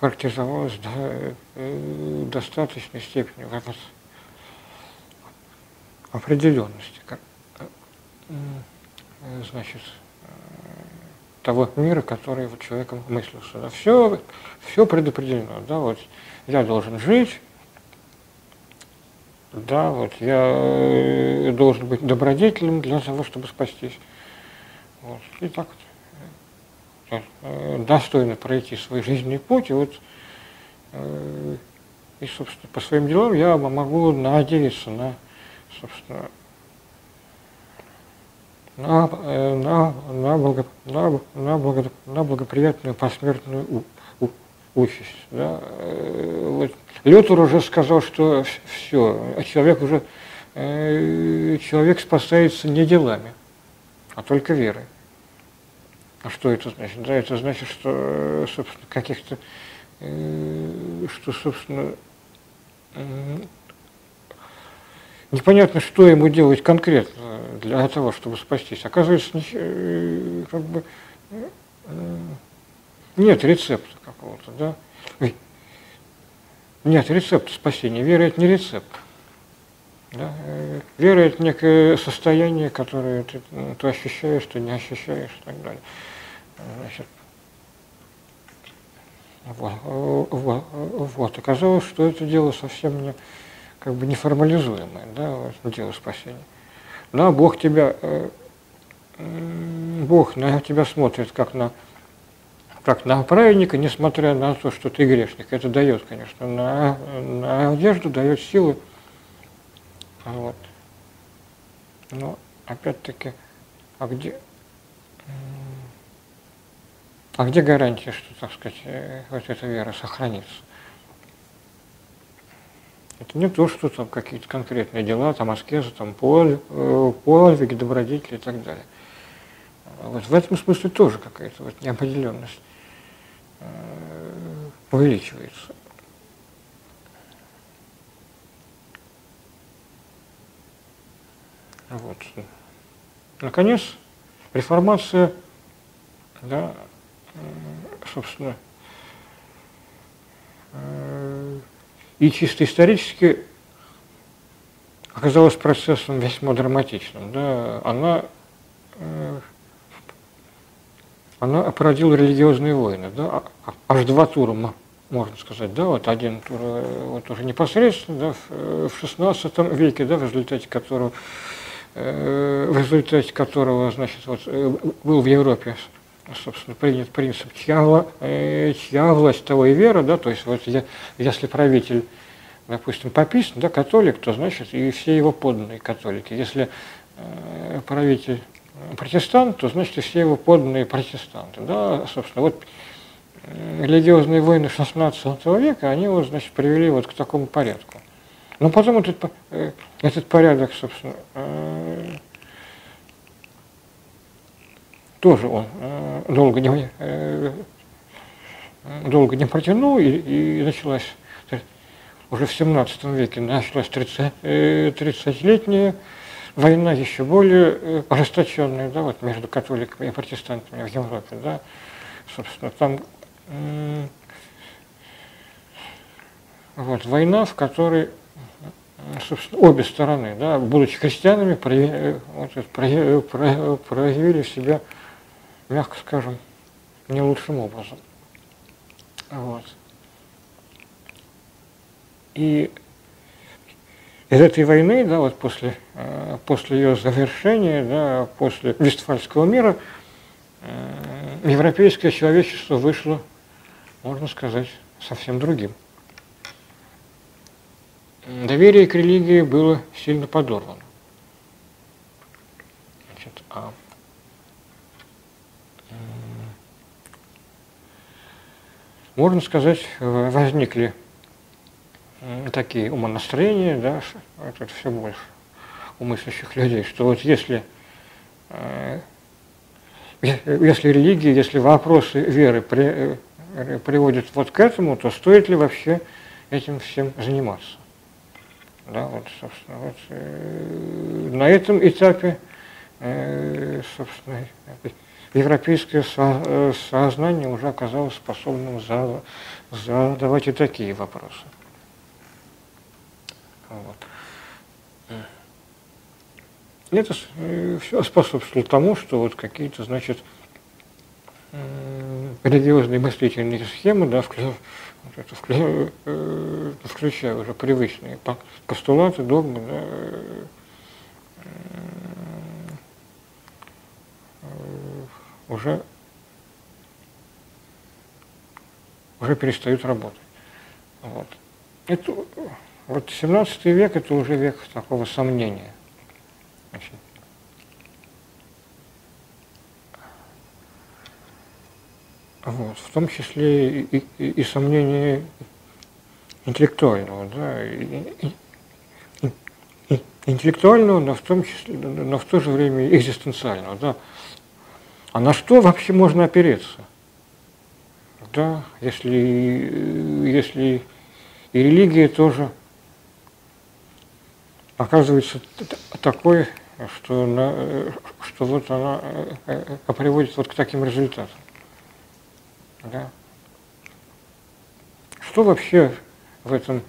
характеризовалась до э, достаточной степени вот, определенности. Как, э, значит, того мира, который вот человеком мыслился. Да. Все, все предопределено. Да, вот я должен жить, да, вот я должен быть добродетелем для того, чтобы спастись. Вот. И так вот э, достойно пройти свой жизненный путь. И вот э, и, собственно, по своим делам я могу надеяться на, собственно, на, на, на, благо, на, на, благо, на благоприятную посмертную участь. Да? Вот Лютер уже сказал, что все, человек уже э, человек спасается не делами, а только верой. А что это значит? Да, это значит, что, собственно, каких-то, э, что, собственно, э, непонятно, что ему делать конкретно для того, чтобы спастись. Оказывается, как бы, нет рецепта какого-то, да? Нет рецепта спасения. Вера – это не рецепт. Да? Вера – это некое состояние, которое ты, ну, ты ощущаешь, ты не ощущаешь и так далее. Значит, вот, вот, вот. Оказалось, что это дело совсем не, как бы неформализуемое, да, вот, дело спасения. Да, Бог тебя, э, Бог на тебя смотрит как на как на праведника, несмотря на то, что ты грешник. Это дает, конечно, на, на одежду дает силы. Вот. Но опять-таки, а где, а где гарантия, что, так сказать, э, вот эта вера сохранится? Это не то, что там какие-то конкретные дела, там аскеза, там подвиги, э, подвиги, добродетели и так далее. Вот в этом смысле тоже какая-то вот неопределенность. Э, увеличивается. Вот. Наконец, реформация, да, э, собственно, э, и чисто исторически оказалась процессом весьма драматичным. Да, она она породила религиозные войны, да, а, а, аж два тура, можно сказать, да, вот один тур э, вот уже непосредственно, да, в XVI э, веке, да, в результате которого, э, в результате которого, значит, вот, был в Европе, собственно, принят принцип, чья, чья власть, того и вера, да, то есть вот если правитель, допустим, пописан, да, католик, то значит и все его подданные католики. Если правитель протестант, то значит и все его подданные протестанты. Да, собственно, вот религиозные войны XVI века, они вот, значит, привели вот к такому порядку. Но потом этот, э, этот порядок, собственно, э, тоже он э, долго не, долго не протянул, и, и началась уже в 17 веке началась 30-летняя война еще более э, ожесточенная, да, вот между католиками и протестантами в Европе, да, собственно, там вот, война, в которой собственно, обе стороны, да, будучи христианами, проявили, проявили себя, мягко скажем, не лучшим образом. Вот. И из этой войны, да, вот после, э, после ее завершения, да, после Вестфальского мира, э, европейское человечество вышло, можно сказать, совсем другим. Доверие к религии было сильно подорвано. Значит, а можно сказать, возникли такие умонастроения, да, это все больше у мыслящих людей, что вот если, э, если религия, если вопросы веры при, э, приводят вот к этому, то стоит ли вообще этим всем заниматься? Да, вот, собственно, вот, э, на этом этапе, э, собственно, европейское со, сознание уже оказалось способным за, задавать и такие вопросы. Вот. Это э, все способствовало тому, что вот какие-то, значит, религиозные мыслительные схемы, да, включая уже привычные постулаты, догмы, да, уже, уже перестают работать. Вот. Это, вот 17 век это уже век такого сомнения. Значит, вот, в том числе и, и, и сомнения интеллектуального, да, и, и, и, интеллектуального, но в том числе, но в то же время экзистенциального, да. А на что вообще можно опереться? Да, если, если и религия тоже оказывается такой, что, на, что вот она э, э, приводит вот к таким результатам. Да? Что вообще в этом,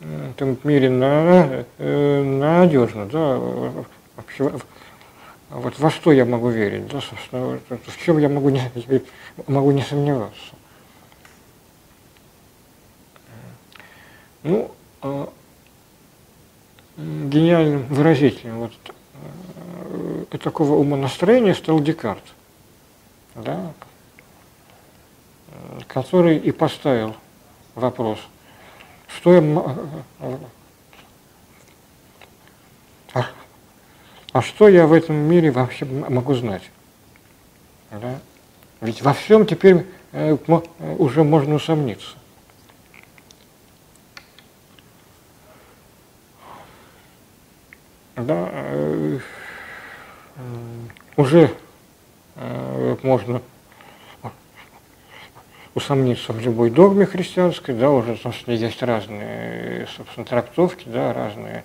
этом мире на, э, надежно, да, вообще, вот во что я могу верить, да, собственно, в чем я могу не, могу не сомневаться. Ну, а, гениальным выразителем вот э, такого умонастроения стал Декарт, да, который и поставил вопрос, что я, а, а что я в этом мире вообще могу знать? Да? Ведь во всем теперь э, уже можно усомниться. да, э, уже э, можно усомниться в любой догме христианской, да, уже, собственно, есть разные, собственно, трактовки, да, разные,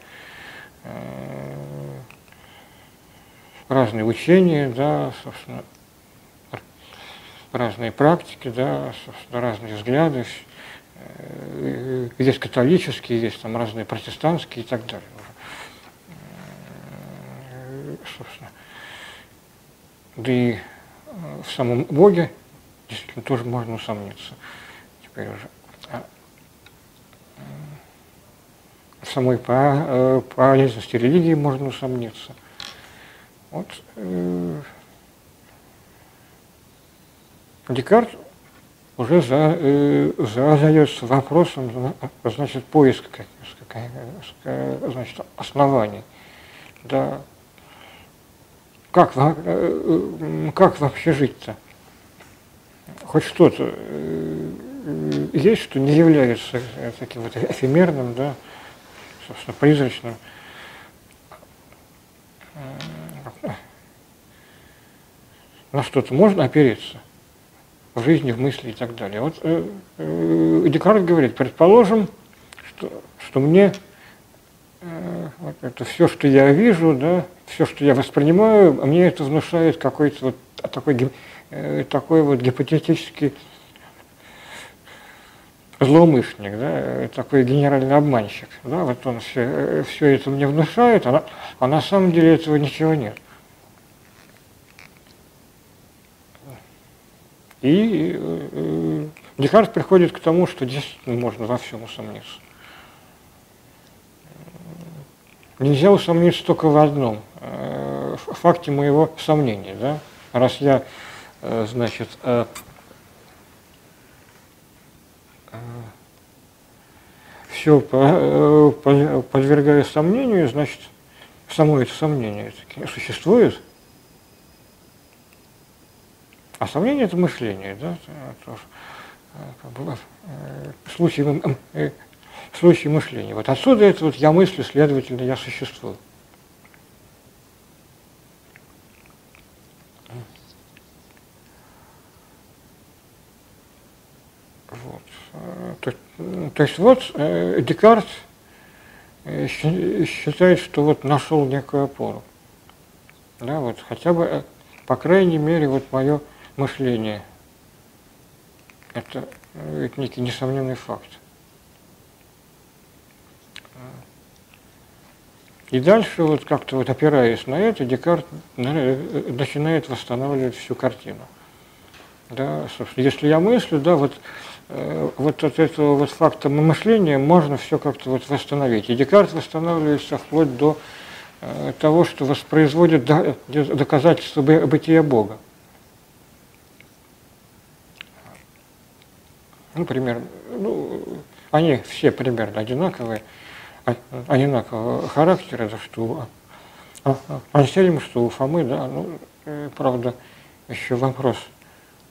э, разные учения, да, собственно, разные практики, да, собственно, разные взгляды, есть католические, есть там разные протестантские и так далее собственно. Да и э, в самом Боге действительно тоже можно усомниться теперь уже. А, э, в самой э, полезности религии можно усомниться. Вот Декарт уже за, задается вопросом, значит, поиска значит, оснований. Да, как, э, э, как вообще жить-то? Хоть что-то э, есть, что не является таким вот эфемерным, да, собственно, призрачным. На что-то можно опереться в жизни, в мысли и так далее. Вот Декарт говорит, предположим, что, что мне вот это все, что я вижу, да, все, что я воспринимаю, мне это внушает какой-то вот такой, э, такой вот гипотетический злоумышленник, да, такой генеральный обманщик. Да, вот он все, э, все это мне внушает, а, а на самом деле этого ничего нет. И э, Декарт приходит к тому, что действительно можно во всем усомниться. Нельзя усомниться только в одном э, факте моего сомнения. Да? Раз я, э, значит, э, все подвергаю сомнению, значит, само это сомнение существует. А сомнение – это мышление, да, случай случае мышления. Вот отсюда это вот я мыслю, следовательно, я существую. Вот. То, то есть вот э, Декарт э, считает, что вот нашел некую опору. Да, вот хотя бы, э, по крайней мере, вот мое мышление. Это, это некий несомненный факт. И дальше, вот как-то вот опираясь на это, Декарт начинает восстанавливать всю картину. Да, собственно, если я мыслю, да, вот, э, вот от этого вот факта мышления можно все как-то вот восстановить. И Декарт восстанавливается вплоть до э, того, что воспроизводит да, доказательство бытия Бога. Ну, примерно, ну, они все примерно одинаковые, а, одинакового характера, это что а, а, Ансельм, что у Фомы, да, ну, э, правда, еще вопрос, э,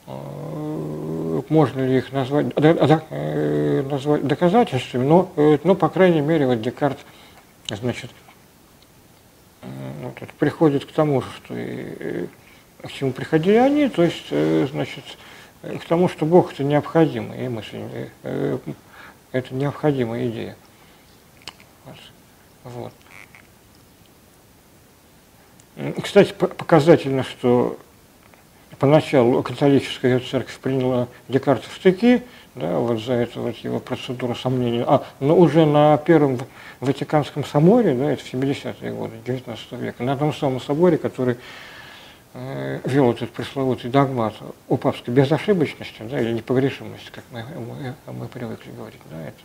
можно ли их назвать, э, назвать доказательствами, но, но, по крайней мере, вот Декарт, значит, вот, приходит к тому же, что и, к чему приходили они, то есть, значит, к тому, что Бог это необходимая мысль, это необходимая идея. Вот. Кстати, показательно, что поначалу католическая церковь приняла Декарта в штыки, да, вот за эту вот его процедуру сомнения, а, но уже на Первом Ватиканском соборе, да, это в 70-е годы 19 века, на том самом соборе, который э, вел этот пресловутый догмат о папской безошибочности, да, или непогрешимости, как мы, мы, мы привыкли говорить, да, это,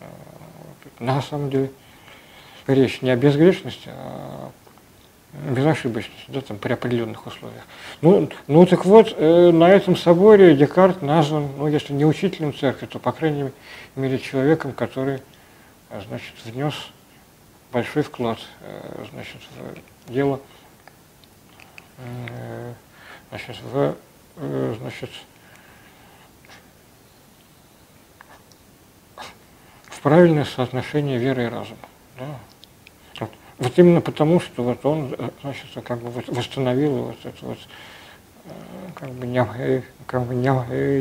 э, на самом деле речь не о безгрешности, а безошибочность, да, там, при определенных условиях. Ну, ну так вот, э, на этом соборе Декарт назван, ну, если не учителем церкви, то, по крайней мере, человеком, который, значит, внес большой вклад, э, значит, в дело, э, значит, в, э, значит, в правильное соотношение веры и разума. Да? Вот именно потому, что вот он, э, значит, как бы восстановил вот эту вот э, как бы, не, э, как бы не,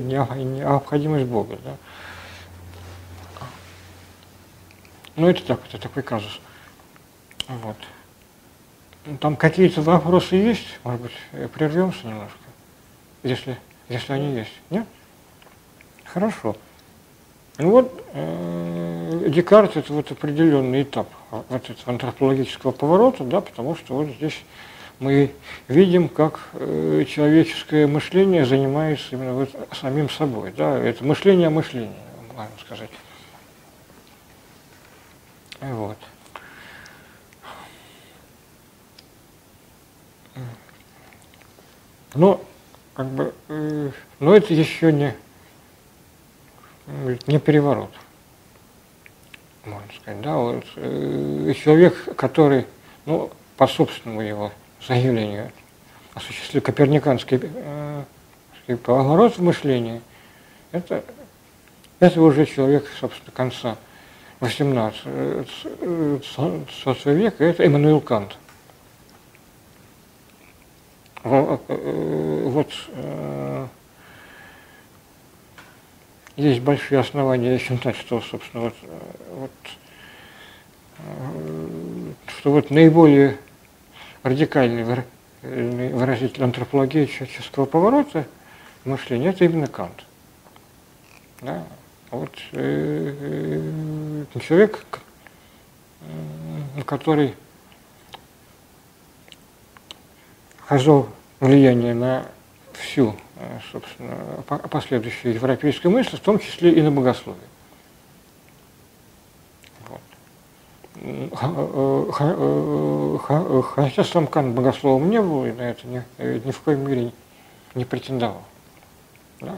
не, необходимость Бога. Да? Ну, это так, это такой казус. Вот. Там какие-то вопросы есть, может быть, прервемся немножко, если, если они есть. Нет? Хорошо. Ну вот, э, Декарт – это вот определенный этап вот этого антропологического поворота, да, потому что вот здесь мы видим, как э, человеческое мышление занимается именно вот самим собой. Да, это мышление о мышлении, можно сказать. Вот. Но, как бы, э, но это еще не не переворот, можно сказать. Да, вот, э, человек, который, ну, по собственному его заявлению, осуществил коперниканский э, поворот в мышлении, это, это уже человек, собственно, конца 18 э, века, это Эммануил Кант. Э, вот э, есть большие основания считать, что, собственно, вот, вот, что вот наиболее радикальный выразитель антропологии человеческого поворота мышления – это именно Кант. Да? Вот э, э, человек, э, который оказал влияние на всю Э, собственно, последующей европейской мысли, в том числе и на богословие. Хотя сам Кант богословом не был, и на это ни, ни в коей мере не претендовал. Да?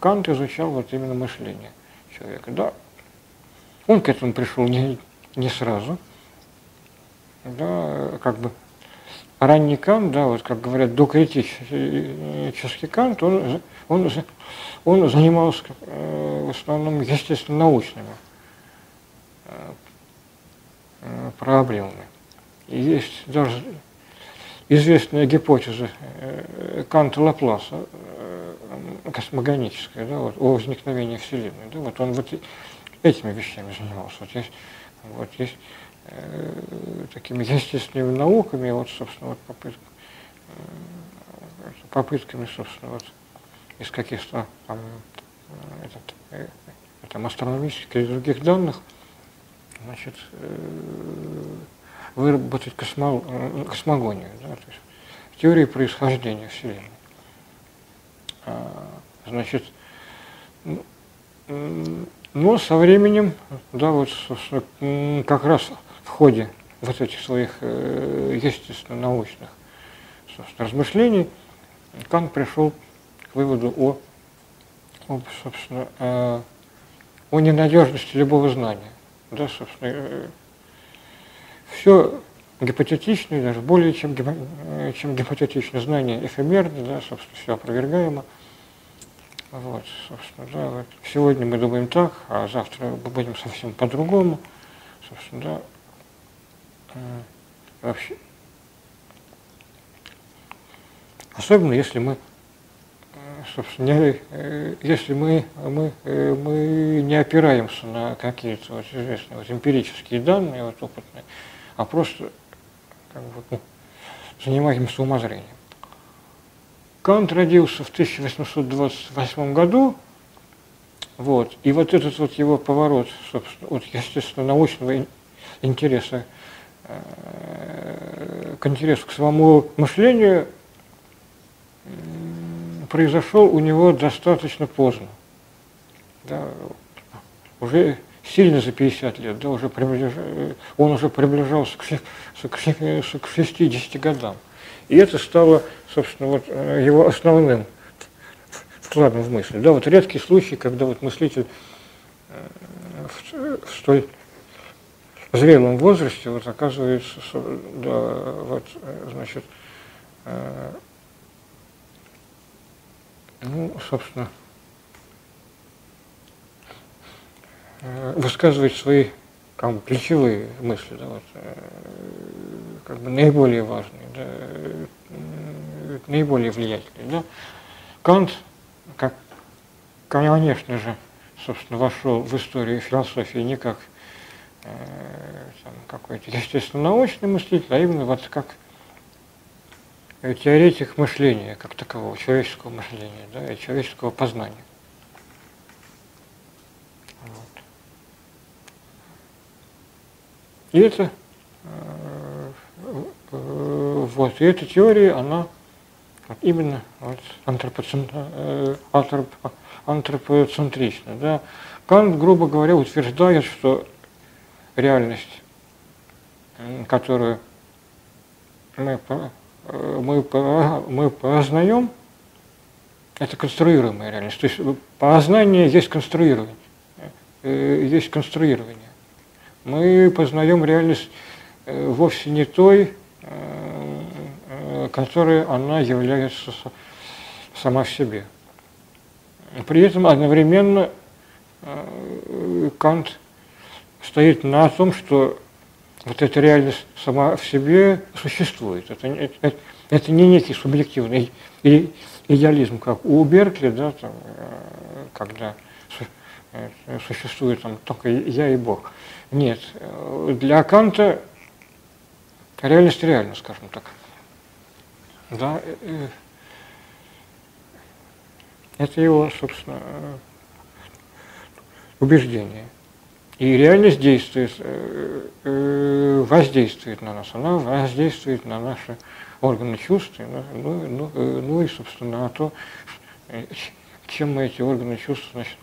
Кант изучал вот именно мышление человека. Да, он к этому пришел не, не сразу, да, как бы ранний Кант, да, вот как говорят, докритический Кант, он, он, он занимался э, в основном естественно научными э, проблемами. Есть даже известная гипотеза э, Канта Лапласа, космогоническая, да, вот, о возникновении Вселенной. Да, вот он вот этими вещами занимался. Вот есть, вот есть Э, такими естественными науками, вот, собственно, вот попытк, э, попытками, собственно, вот из каких-то там, э, этот, там астрономических и других данных, значит, выработать космо, космогонию, да, то есть теорию происхождения Вселенной. А, Значит, но со временем, да, вот, собственно, как раз в ходе вот этих своих э, естественно-научных размышлений Кант пришел к выводу о, о собственно, э, о ненадежности любого знания. Да, собственно, э, все гипотетичное, даже более чем, чем гипотетичное знание эфемерно, да, собственно, все опровергаемо. Вот, собственно, да, вот. Сегодня мы думаем так, а завтра мы будем совсем по-другому. Собственно, да, вообще. Особенно если мы, э, собственно, э, если мы, мы, мы не опираемся на какие-то вот известные вот эмпирические данные, вот опытные, а просто как бы, ну, занимаемся умозрением. Кант родился в 1828 году, вот, и вот этот вот его поворот, собственно, от естественно-научного интереса э, к интересу к самому мышлению произошел у него достаточно поздно. Да, уже сильно за 50 лет, да, уже приближ... он уже приближался к, к, к 60 годам. И это стало, собственно, вот э, его основным вкладом в мысль. Да, вот редкий случай, когда вот мыслитель э, в, в столь зрелом возрасте вот оказывается, да, вот, э, значит, ну, собственно, высказывать свои как бы, ключевые мысли, да, вот, как бы наиболее важные, да, наиболее влиятельные. Да. Кант, как, конечно же, собственно, вошел в историю философии не как э, какой-то [laughs] естественно-научный мыслитель, а именно вот как теоретик мышления, как такового, человеческого мышления, да, и человеческого познания. Вот. И это вот, и эта теория, она именно вот, э, антропоцентрична. Да. Кант, грубо говоря, утверждает, что реальность, которую мы, э, мы, мы познаем, это конструируемая реальность. То есть познание есть конструирование. Э, есть конструирование. Мы познаем реальность вовсе не той, которой она является сама в себе. При этом одновременно э, Кант стоит на том, что вот эта реальность сама в себе существует. Это, это, это не некий субъективный идеализм, как у Беркли, да, там, э, когда э, существует там только я и Бог. Нет, для Канта реальность реальна, скажем так. Да, это его, собственно, убеждение. И реальность действует, э, э, воздействует на нас, она воздействует на наши органы чувств, ну, ну, э, ну и, собственно, на то, чем мы эти органы чувств значит,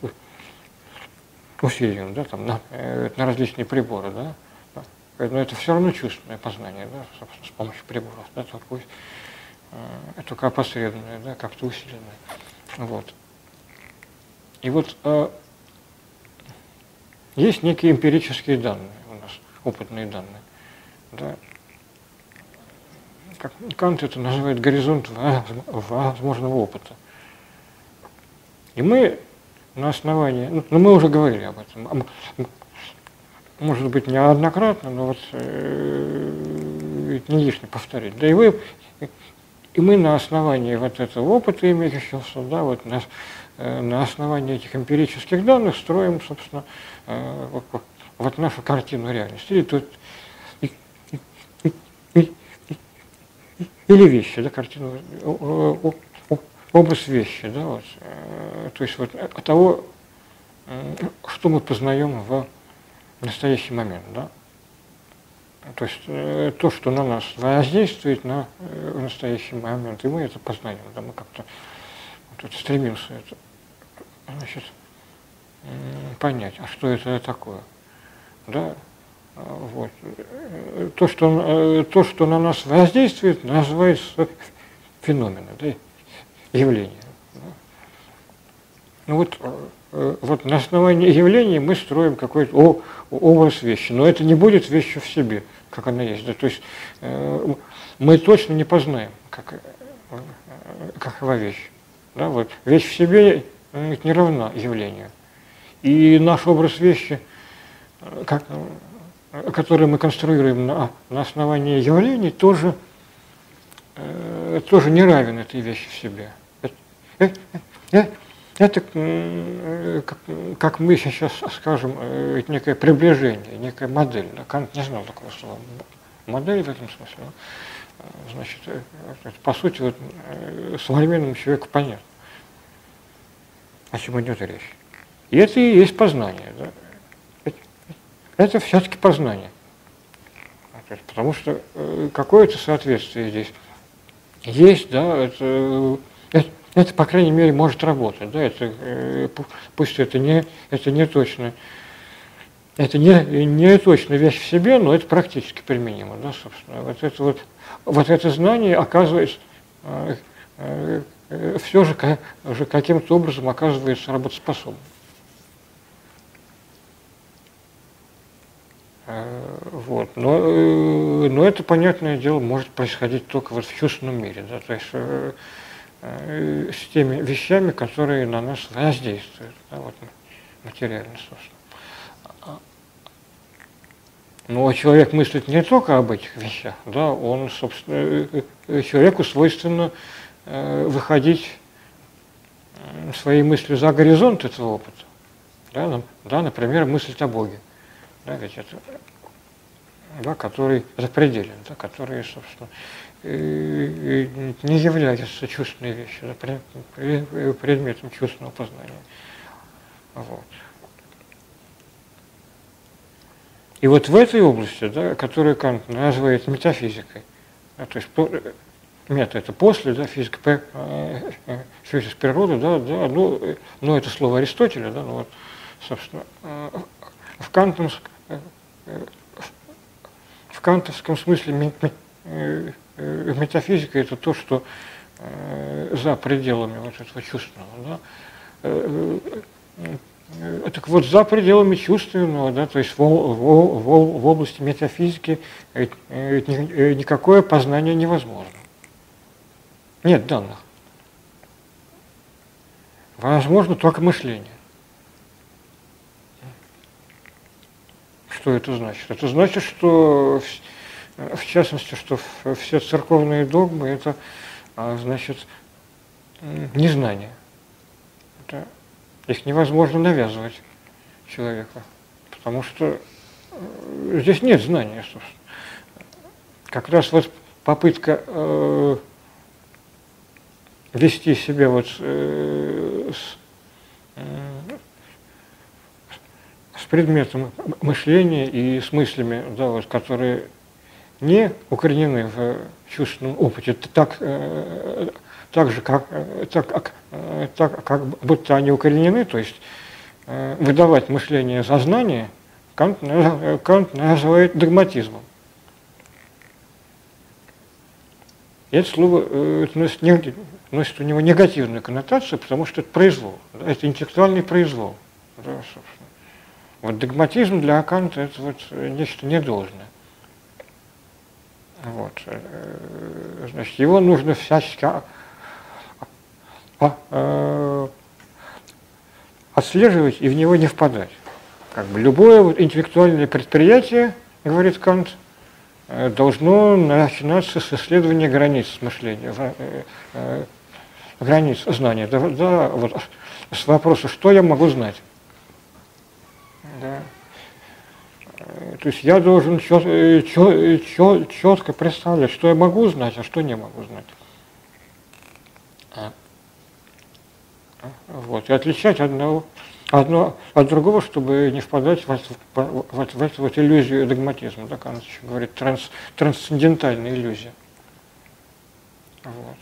усиливаем, да, там, на, на различные приборы, да. Но это все равно чувственное познание, да, собственно, с помощью приборов, да, только Э, только опосредованное, да, как-то усиленное. Вот. И вот э, есть некие эмпирические данные у нас, опытные данные. Да. Как Кант это называет горизонт возможного опыта. И мы на основании, ну, ну мы уже говорили об этом, может быть неоднократно, но вот э, не лишне повторить. Да и вы и мы на основании вот этого опыта имеющегося, да, вот на, э, на основании этих эмпирических данных строим, собственно, э, вот, нашу картину реальности. Или, тут, или вещи, да, картину, образ вещи, да, вот, э, то есть вот того, что мы познаем в настоящий момент, да. То есть э, то, что на нас воздействует на э, настоящий момент, и мы это познаем, да, мы как-то вот, стремимся это значит, понять, а что это такое. Да? Вот. То, что, то, что на нас воздействует, называется феномены, да? явления. Ну вот, вот на основании явлений мы строим какой-то образ вещи, но это не будет вещью в себе, как она есть. Да? То есть мы точно не познаем, как, какова вещь. Да? Вот. Вещь в себе не равна явлению. И наш образ вещи, как, который мы конструируем на, на основании явлений, тоже, э, тоже не равен этой вещи в себе. Это, это, это как, как мы сейчас скажем, э, некое приближение, некая модель. Кант не знал такого слова. Модель в этом смысле. Значит, э, по сути, вот, современному человеку понятно, о чем идет речь. И это и есть познание. Да? Это, это все-таки познание. Потому что э, какое-то соответствие здесь есть, да, это, это, это, по крайней мере, может работать, да, это, э, пусть это не, это не точно, это не, не точно вещь в себе, но это практически применимо, да, собственно. Вот это вот, вот это знание оказывается, э, все же, каким-то образом оказывается работоспособным. Э, вот. Но, э, но это, понятное дело, может происходить только вот в чувственном мире, да, то есть э, с теми вещами, которые на нас воздействуют, да, вот, материально, собственно. Но человек мыслит не только об этих вещах, да, он, собственно, человеку свойственно выходить своей мыслью за горизонт этого опыта, да, да, например, мыслить о Боге да, ведь это, да, который запределен, да, который, собственно, не является чувственной вещью, да, предметом чувственного познания. Вот. И вот в этой области, да, которую Кант называет метафизикой, то есть мета это после, да, физика, э, э, физика природы, да, да, ну, ну это слово Аристотеля, да, ну вот, собственно, э, в кантовском в кантовском смысле э, э, метафизика это то, что э, за пределами вот этого чувственного. Да? Так вот, за пределами чувственного, да, то есть в, в, в, в области метафизики никакое познание невозможно. Нет данных. Возможно только мышление. Что это значит? Это значит, что в частности, что все церковные догмы это а, значит незнание. Их невозможно навязывать человеку, потому что э, здесь нет знания, собственно. Как раз вот попытка э, вести себя вот э, с, с предметом мышления и с мыслями, да, вот, которые не укоренены в чувственном опыте, так, э, так же, как, так, как, так, как будто они укоренены, то есть э, выдавать мышление за знание, Кант, Кант называет догматизмом. Это слово э, носит, носит у него негативную коннотацию, потому что это произвол, это интеллектуальный произвол. Да, собственно. Вот догматизм для Канта это вот нечто недолжное. Вот. Э, значит, его нужно всячески отслеживать и в него не впадать. Как бы любое вот интеллектуальное предприятие, говорит Кант, э, должно начинаться с исследования границ мышления, э, границ знания, да, да, вот, с вопроса, что я могу знать. Да. Э, то есть я должен чет, чет, чет, четко представлять, что я могу знать, а что не могу знать. А. а вот. И отличать одного, одно от другого, чтобы не впадать в, в, в, в эту вот иллюзию догматизма. Так она еще говорит, транс, трансцендентальная иллюзия. Вот.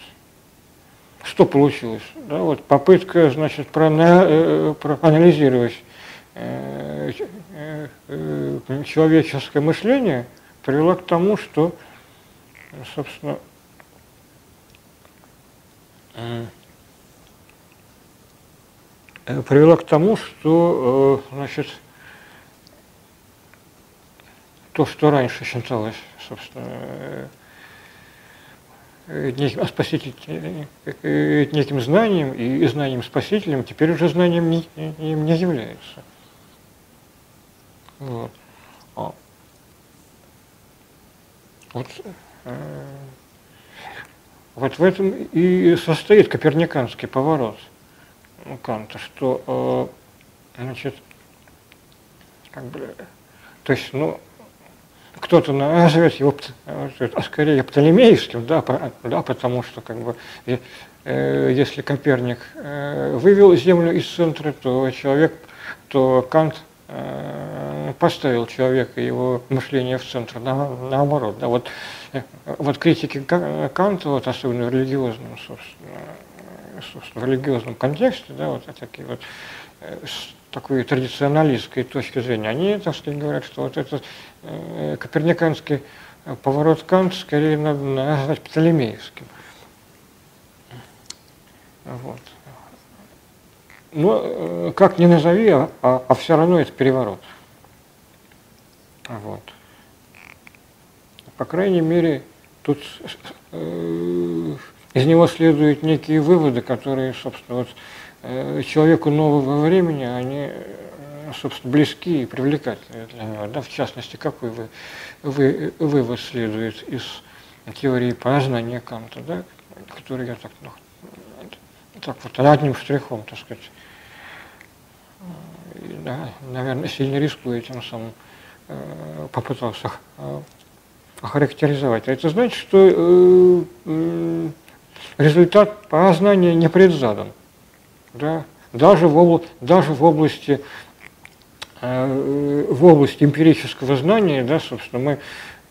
что получилось? Да, вот попытка, значит, проана, проанализировать человеческое мышление привела к тому, что, собственно, привела к тому, что, значит, то, что раньше считалось, собственно, неким, спаситель, неким знанием и знанием спасителем, теперь уже знанием не, не, не является. Вот. А. Вот, э, вот в этом и состоит коперниканский поворот Канта, что э, значит, как бы, то есть, ну, кто-то назовет его а скорее Птолемеевским, да, да, потому что как бы, э, если Коперник э, вывел Землю из центра, то человек, то Кант поставил человека его мышление в центр, на, наоборот. Да, вот, вот критики Канта, вот, особенно собственно, собственно, в религиозном контексте, да, вот такие вот э, такой традиционалистской точки зрения, они, так сказать, говорят, что вот этот э, коперниканский поворот Канта скорее надо назвать Птолемеевским. Вот. Но э, как ни назови, а, а, а все равно это переворот. Вот. По крайней мере, тут э, из него следуют некие выводы, которые, собственно, вот, Э, человеку нового времени, они, э, собственно, близки и привлекательны для него. Да? В частности, какой вы, вы, вывод следует из теории познания Канта, да? который я так, ну, так вот одним штрихом, так сказать, и, да, наверное, сильно рискую этим самым, э, попытался охарактеризовать. А это значит, что результат познания не предзадан да, даже в, обла даже в области э, в области эмпирического знания, да, собственно, мы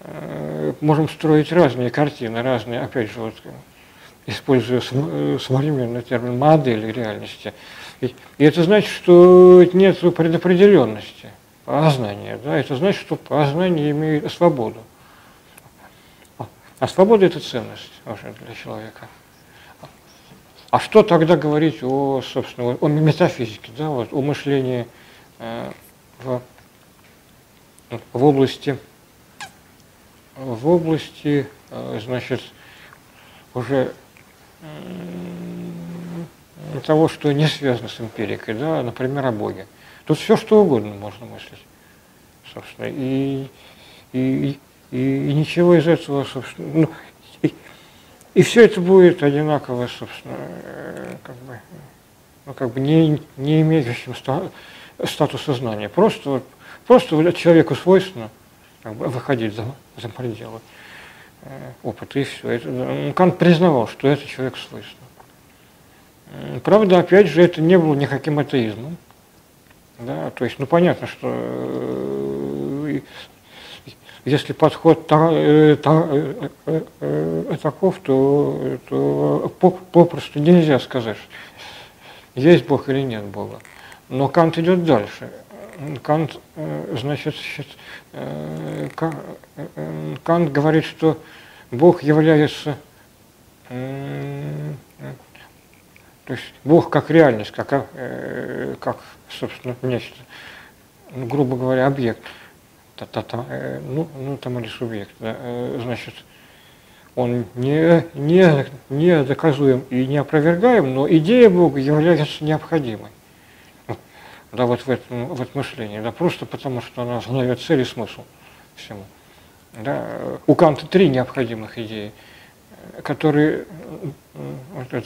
э, можем строить разные картины, разные, опять же, вот, используя э, современный термин модели реальности. И, и это значит, что нет предопределенности познания, да, это значит, что познание имеет свободу. А свобода – это ценность уже для человека. А что тогда говорить о, собственно, о метафизике, да, вот, о мышлении э, в, в области, в области, э, значит, уже э, того, что не связано с эмпирикой, да, например, о Боге. Тут все что угодно можно мыслить, собственно, и, и, и, и ничего из этого, собственно, ну, и все это будет одинаково, собственно, э, как бы, ну, как бы не, не имеющим статуса знания. Просто, просто человеку свойственно как бы, выходить за, за пределы э, опыта, и все. Это, ну, Кант признавал, что это человек свойственно. Правда, опять же, это не было никаким атеизмом. Да? То есть, ну, понятно, что э, если подход э, э, э, таков, то, то попросту нельзя сказать, есть Бог или нет Бога. Но Кант идет дальше. Кант, значит, Кант говорит, что Бог является, то есть Бог как реальность, как, как собственно, нечто, грубо говоря, объект – та, та, э, ну, ну, там или субъект, да, э, значит, он не, не, не доказуем и не опровергаем, но идея Бога является необходимой. Да, вот в этом вот мышлении, да, просто потому что она знает цель и смысл всему. Да. У Канта три необходимых идеи, которые,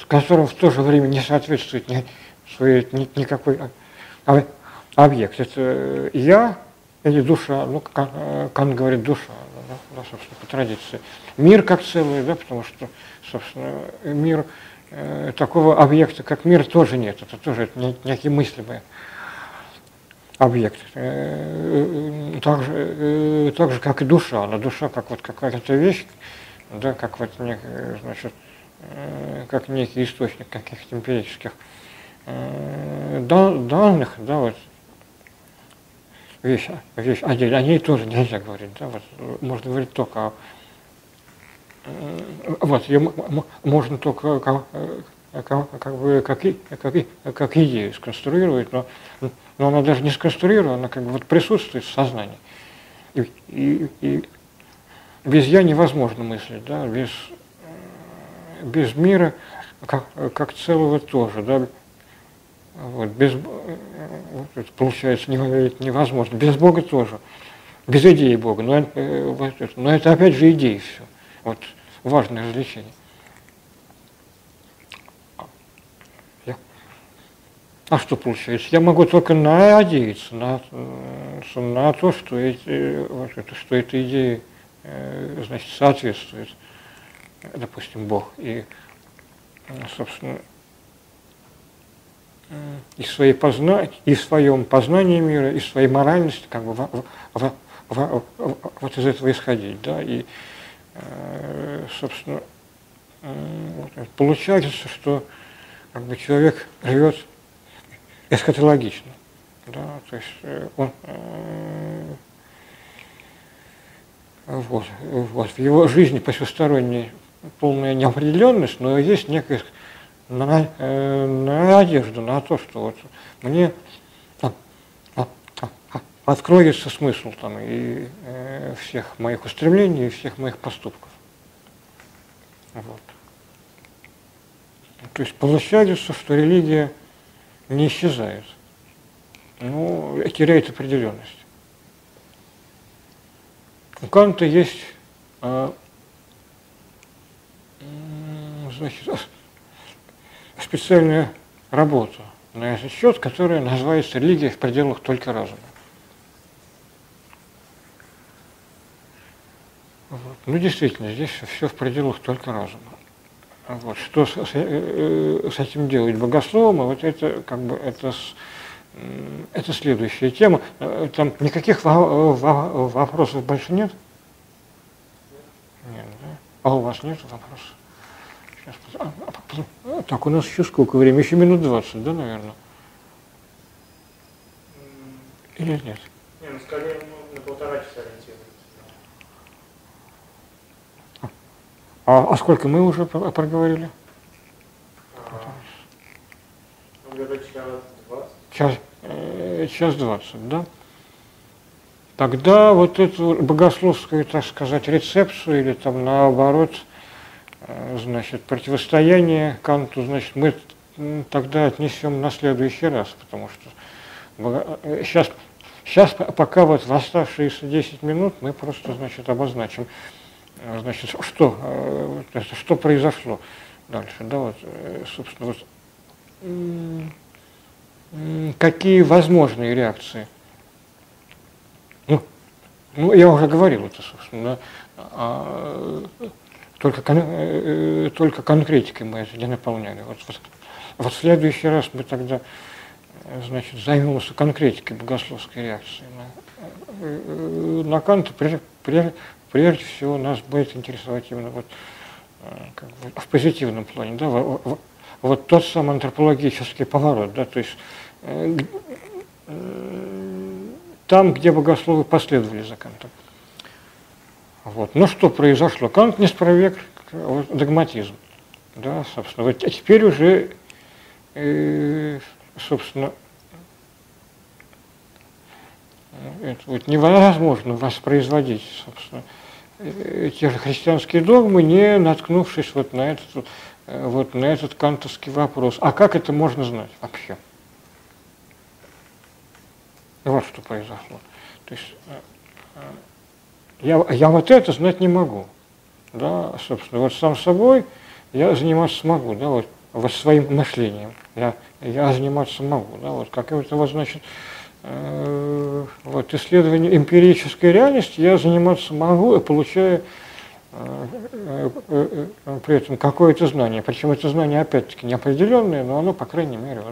которым в то же время не соответствует ни, своей, ни, никакой объект. Это я, или душа, ну, Кант говорит душа, да, да, собственно, по традиции. Мир как целый, да, потому что, собственно, мир, э, такого объекта, как мир, тоже нет, это тоже это некий мыслимый объект. Э, э, так же, э, так же, как и душа, но душа как вот какая-то вещь, да, как вот, значит, как некий источник каких-то эмпирических данных, да, вот, вещь, вещь отдельно, о ней тоже нельзя говорить, да, вот, можно говорить только о вот, ее можно только как, как, как бы как, как, как идею сконструировать, но, но она даже не сконструирована, она как бы вот присутствует в сознании. И, и, и без я невозможно мыслить, да, без, без мира как, как целого тоже, да, вот, без, вот, получается невозможно, без Бога тоже, без идеи Бога, но, но это опять же идеи все. Вот важное развлечение. А что получается? Я могу только надеяться на, на то, что эти, что эта идея значит, соответствует, допустим, Бог. И, собственно, и, своей позна... и в своем познании мира, и в своей моральности, как бы, в, в, в, в, вот из этого исходить. Да? И Э, собственно, получается, что как бы, человек живет эсхатологично. Да, то есть э, он э, вот, вот, в его жизни посвященной полная неопределенность, но есть некая на, надежда на то, что вот мне откроется смысл там и э, всех моих устремлений, и всех моих поступков. Вот. То есть получается, что религия не исчезает, но теряет определенность. У Канта есть э, значит, специальная работа на этот счет, которая называется «Религия в пределах только разума». Вот. Ну, действительно, здесь все в пределах только разума. Вот. Что с, с, э, с этим делать богословом, вот это как бы это, это следующая тема. Э, там никаких вопросов больше нет? Нет, да? А у вас нет вопросов? Сейчас, а, а, а, так, у нас еще сколько времени? Еще минут 20, да, наверное? Или нет? Нет, ну скорее ну, на полтора часа ориентирован. А, а сколько мы уже проговорили? Ну, час э, час двадцать, да? Тогда вот эту богословскую, так сказать, рецепцию или там наоборот, э, значит, противостояние Канту, значит, мы тогда отнесем на следующий раз, потому что сейчас, сейчас пока вот в оставшиеся 10 минут мы просто, значит, обозначим а, значит, что, э, что произошло дальше, да, вот, э, собственно, вот, какие возможные реакции. Ну, ну я уже говорил это, собственно, а, только, э, только конкретикой мы это не наполняли. Вот, вот, вот в следующий раз мы тогда значит, займемся конкретикой богословской реакции на, на Канта, прежде, прежде, прежде всего нас будет интересовать именно вот, э, как бы в позитивном плане, да, вот, вот тот самый антропологический поворот, да, то есть э, э, там, где богословы последовали за Кантом. Вот. Ну что произошло? Кант не спровек догматизм. Да, собственно. Вот, а теперь уже, э, собственно, это вот невозможно воспроизводить, собственно, те же христианские догмы, не наткнувшись вот на этот, э, вот на этот кантовский вопрос. А как это можно знать вообще? Вот что произошло. То есть э, э, я, я вот это знать не могу. Да, собственно, вот сам собой я заниматься смогу, да, вот, вот своим мышлением. Я, я заниматься могу, да, вот как это вот, значит, Э, вот, исследование эмпирической реальности я заниматься могу, получая э, э, при этом какое-то знание. Причем это знание, опять-таки, неопределенное, но оно, по крайней мере,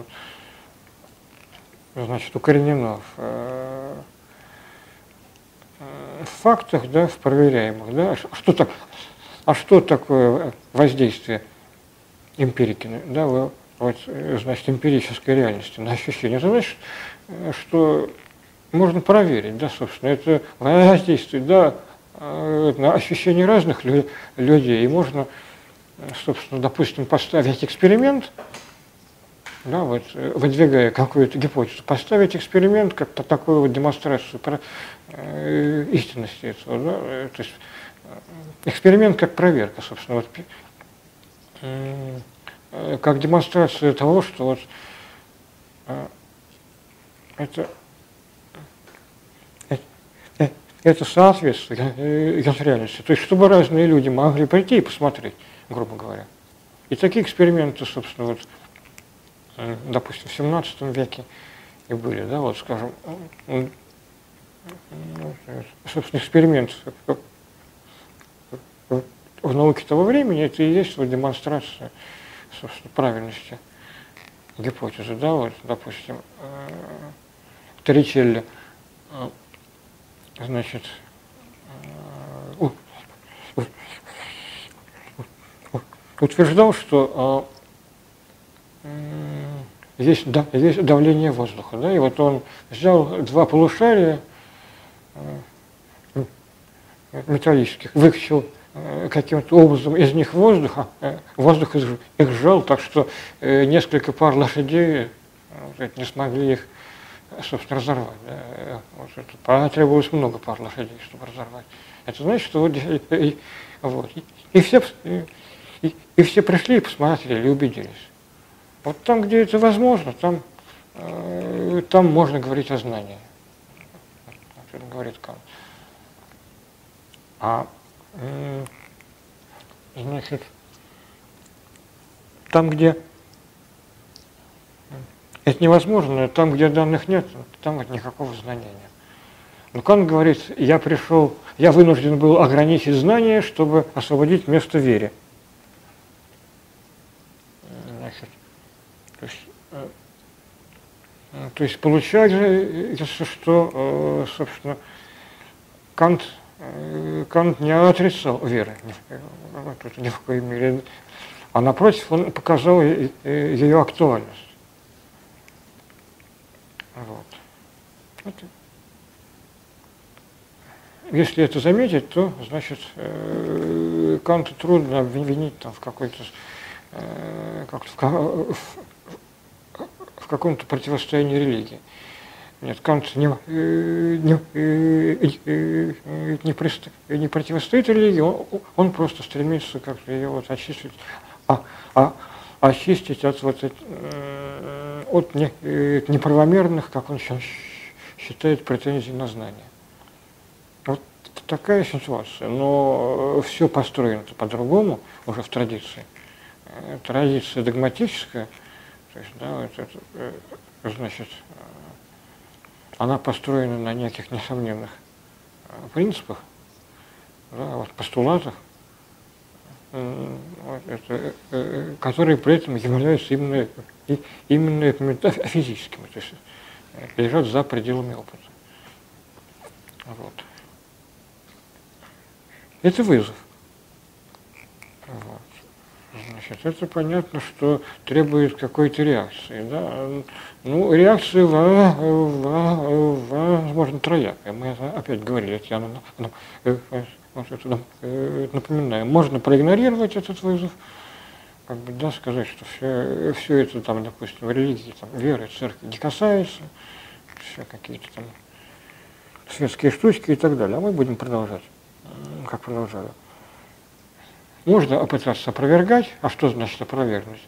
вот, значит, укоренено в, в фактах, да, в проверяемых. Да. Что так, а что такое воздействие эмпирики, да, вот, значит, эмпирической реальности на ощущение. Это значит, что можно проверить, да, собственно, это воздействует, да, на ощущение разных людей, и можно, собственно, допустим, поставить эксперимент, да, вот, выдвигая какую-то гипотезу, поставить эксперимент как по такую вот демонстрацию про, э, истинности этого, да, то есть эксперимент как проверка, собственно, вот, э, как демонстрация того, что вот э, это это соответствует реальности. То есть, чтобы разные люди могли прийти и посмотреть, грубо говоря. И такие эксперименты, собственно, вот, допустим, в 17 веке и были, да, вот, скажем, собственно, эксперимент в науке того времени, это и есть вот демонстрация, собственно, правильности гипотезы, да, вот, допустим, Торричелли значит, э, утверждал, что есть, да, есть давление воздуха. Да, и вот он взял два полушария э, металлических, выкачал э, каким-то образом из них воздуха, воздух их сжал, так что несколько пар лошадей не смогли их собственно, разорвать. Вот это, потребовалось много пар лошадей, чтобы разорвать. Это значит, что вот, и, вот, и, и, все, и, и все пришли и посмотрели, убедились. Вот там, где это возможно, там, э, там можно говорить о знании. Это говорит Кант. А, э, значит, там, где это невозможно. Там, где данных нет, там вот никакого знания нет. Но Кант говорит, я пришел, я вынужден был ограничить знание, чтобы освободить место вере. Значит, то есть, э, то есть получается, что, э, собственно, Кант, э, Кант не отрицал веры ни в коей мере, а напротив, он показал ее актуальность. Вот. Если это заметить, то, значит, э, Канту трудно обвинить там, в какой-то э, как в, в, каком-то противостоянии религии. Нет, Кант не, э, не, не, прист, не противостоит религии, он, он просто стремится как-то ее вот очистить, а, а, очистить от вот, от э, неправомерных, как он сейчас считает, претензий на знание. Вот такая ситуация. Но все построено по-другому уже в традиции. Э, традиция догматическая, то есть, да, вот это, э, значит, она построена на неких несомненных принципах, да, вот постулатах, которые при этом являются именно именно физическими, то есть э, лежат за пределами опыта. Вот. Это вызов. Вот. Значит, это понятно, что требует какой-то реакции. Да? Ну, реакция возможно троякая. Мы опять говорили, я э, вот это напоминаю. Можно проигнорировать этот вызов, как бы, да, сказать, что все, все это там, допустим, религии, там, веры, церкви не касается, все какие-то там светские штучки и так далее. А мы будем продолжать, как продолжаю. Можно попытаться опровергать, а что значит опровергнуть?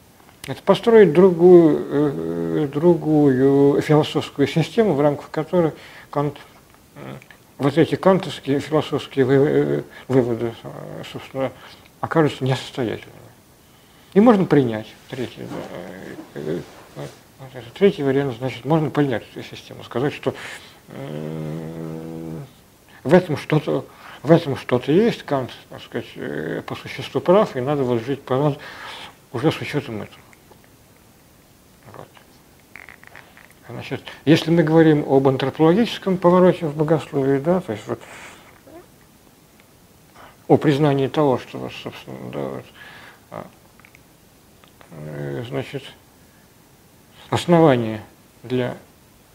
Это построить другую, э, другую философскую систему, в рамках которой Кант, вот эти кантовские философские э, выводы, собственно, окажутся несостоятельными. И можно принять третий, э, э, третий вариант, значит, можно принять эту систему, сказать, что в этом что-то в этом что-то есть, Кант, так сказать, э, по существу прав, и надо вот жить по уже с учетом этого. Вот. Значит, если мы говорим об антропологическом повороте в богословии, да, то есть вот о признании того, что, собственно, да, вот, значит, основание для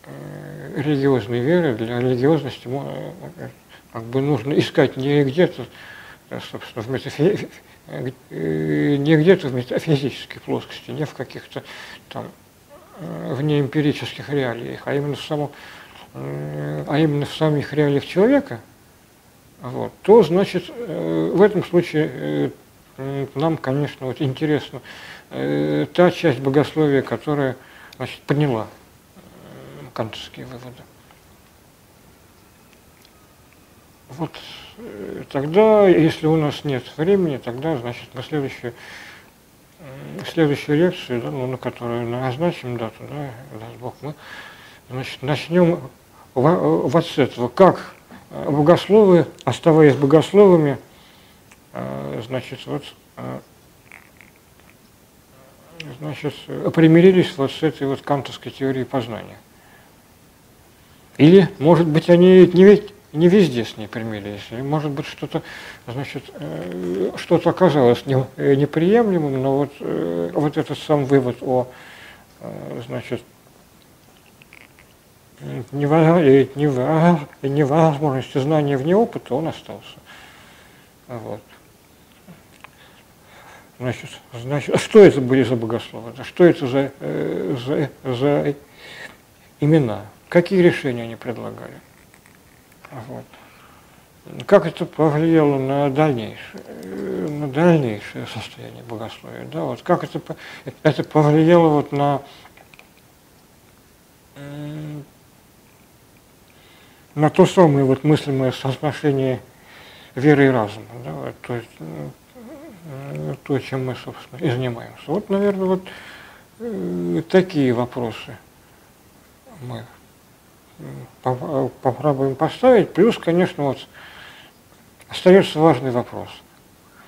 э, религиозной веры, для религиозности как бы нужно искать не где-то, собственно, в метафи... не где-то в метафизической плоскости, не в каких-то там вне эмпирических реалиях, а именно в самом а именно в самих реалиях человека, вот, то, значит, в этом случае нам, конечно, вот интересно э, та часть богословия, которая значит, поняла э, кантовские выводы. Вот э, тогда, если у нас нет времени, тогда, значит, мы следующую, следующую лекцию, да, ну, на которую назначим дату, да, даст Бог, мы значит, начнем вот с этого, как богословы, оставаясь богословами, а, значит, вот, значит, примирились вот с этой вот кантовской теорией познания. Или, может быть, они не, не везде с ней примирились, или, может быть, что-то, значит, э, что-то оказалось не, э, неприемлемым, но вот, э, вот этот сам вывод о, значит, невозможности знания вне опыта, он остался. Вот. Значит, значит, что это были за богословы? Что это за, за, за имена? Какие решения они предлагали? Вот. Как это повлияло на дальнейшее, э, на дальнейшее состояние богословия? Да? Вот как это, это повлияло вот на, на то самое вот мыслимое соотношение веры и разума. Да? Вот, то есть, Э, то, чем мы, собственно, и занимаемся. Вот, наверное, вот э, такие вопросы мы попробуем поставить. Плюс, конечно, вот остается важный вопрос.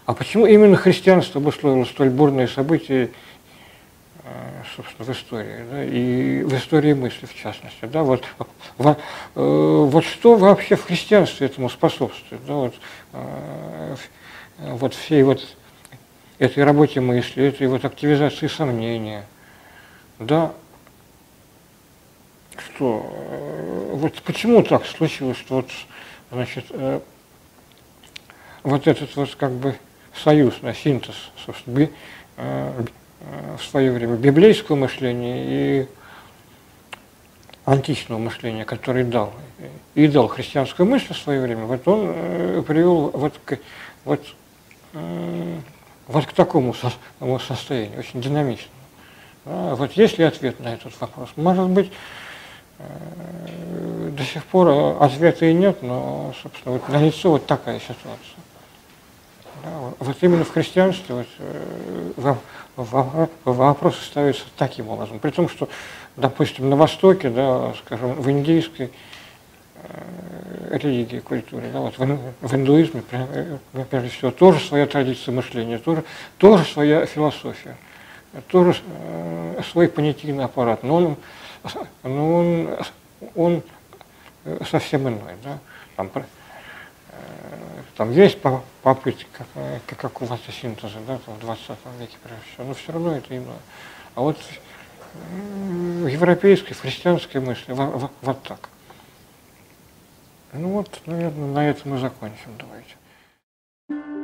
А почему именно христианство обусловило столь бурные события, э, собственно, в истории, да, и в истории мысли, в частности, да, вот, во, вот что вообще в христианстве этому способствует, да, вот, вот всей вот этой работе мысли, этой вот активизации сомнения. Да, что, э, вот почему так случилось, что вот, значит, э, вот этот вот как бы союз, на синтез, собственно, э, в свое время библейского мышления и античного мышления, который дал, и дал христианскую мысль в свое время, вот он привел вот к, вот, вот к такому состоянию, очень динамичному. А вот есть ли ответ на этот вопрос? Может быть, до сих пор ответа и нет, но, собственно, вот налицо вот такая ситуация. Да, вот именно в христианстве вот, э, вопросы ставятся таким образом. При том, что, допустим, на Востоке, да, скажем, в индийской Э, религии, культуре. Да, вот в, индуизме, э, прежде всего, тоже своя традиция мышления, тоже, тоже своя философия, тоже э, свой понятийный аппарат, но он, но он, он совсем иной. Да? Там, э, там есть попытки как, какого-то синтеза да, в 20 веке, прежде всего, но все равно это иное. А вот в европейской, в христианской мысли вот, вот так. Ну вот, наверное, на этом мы закончим. Давайте.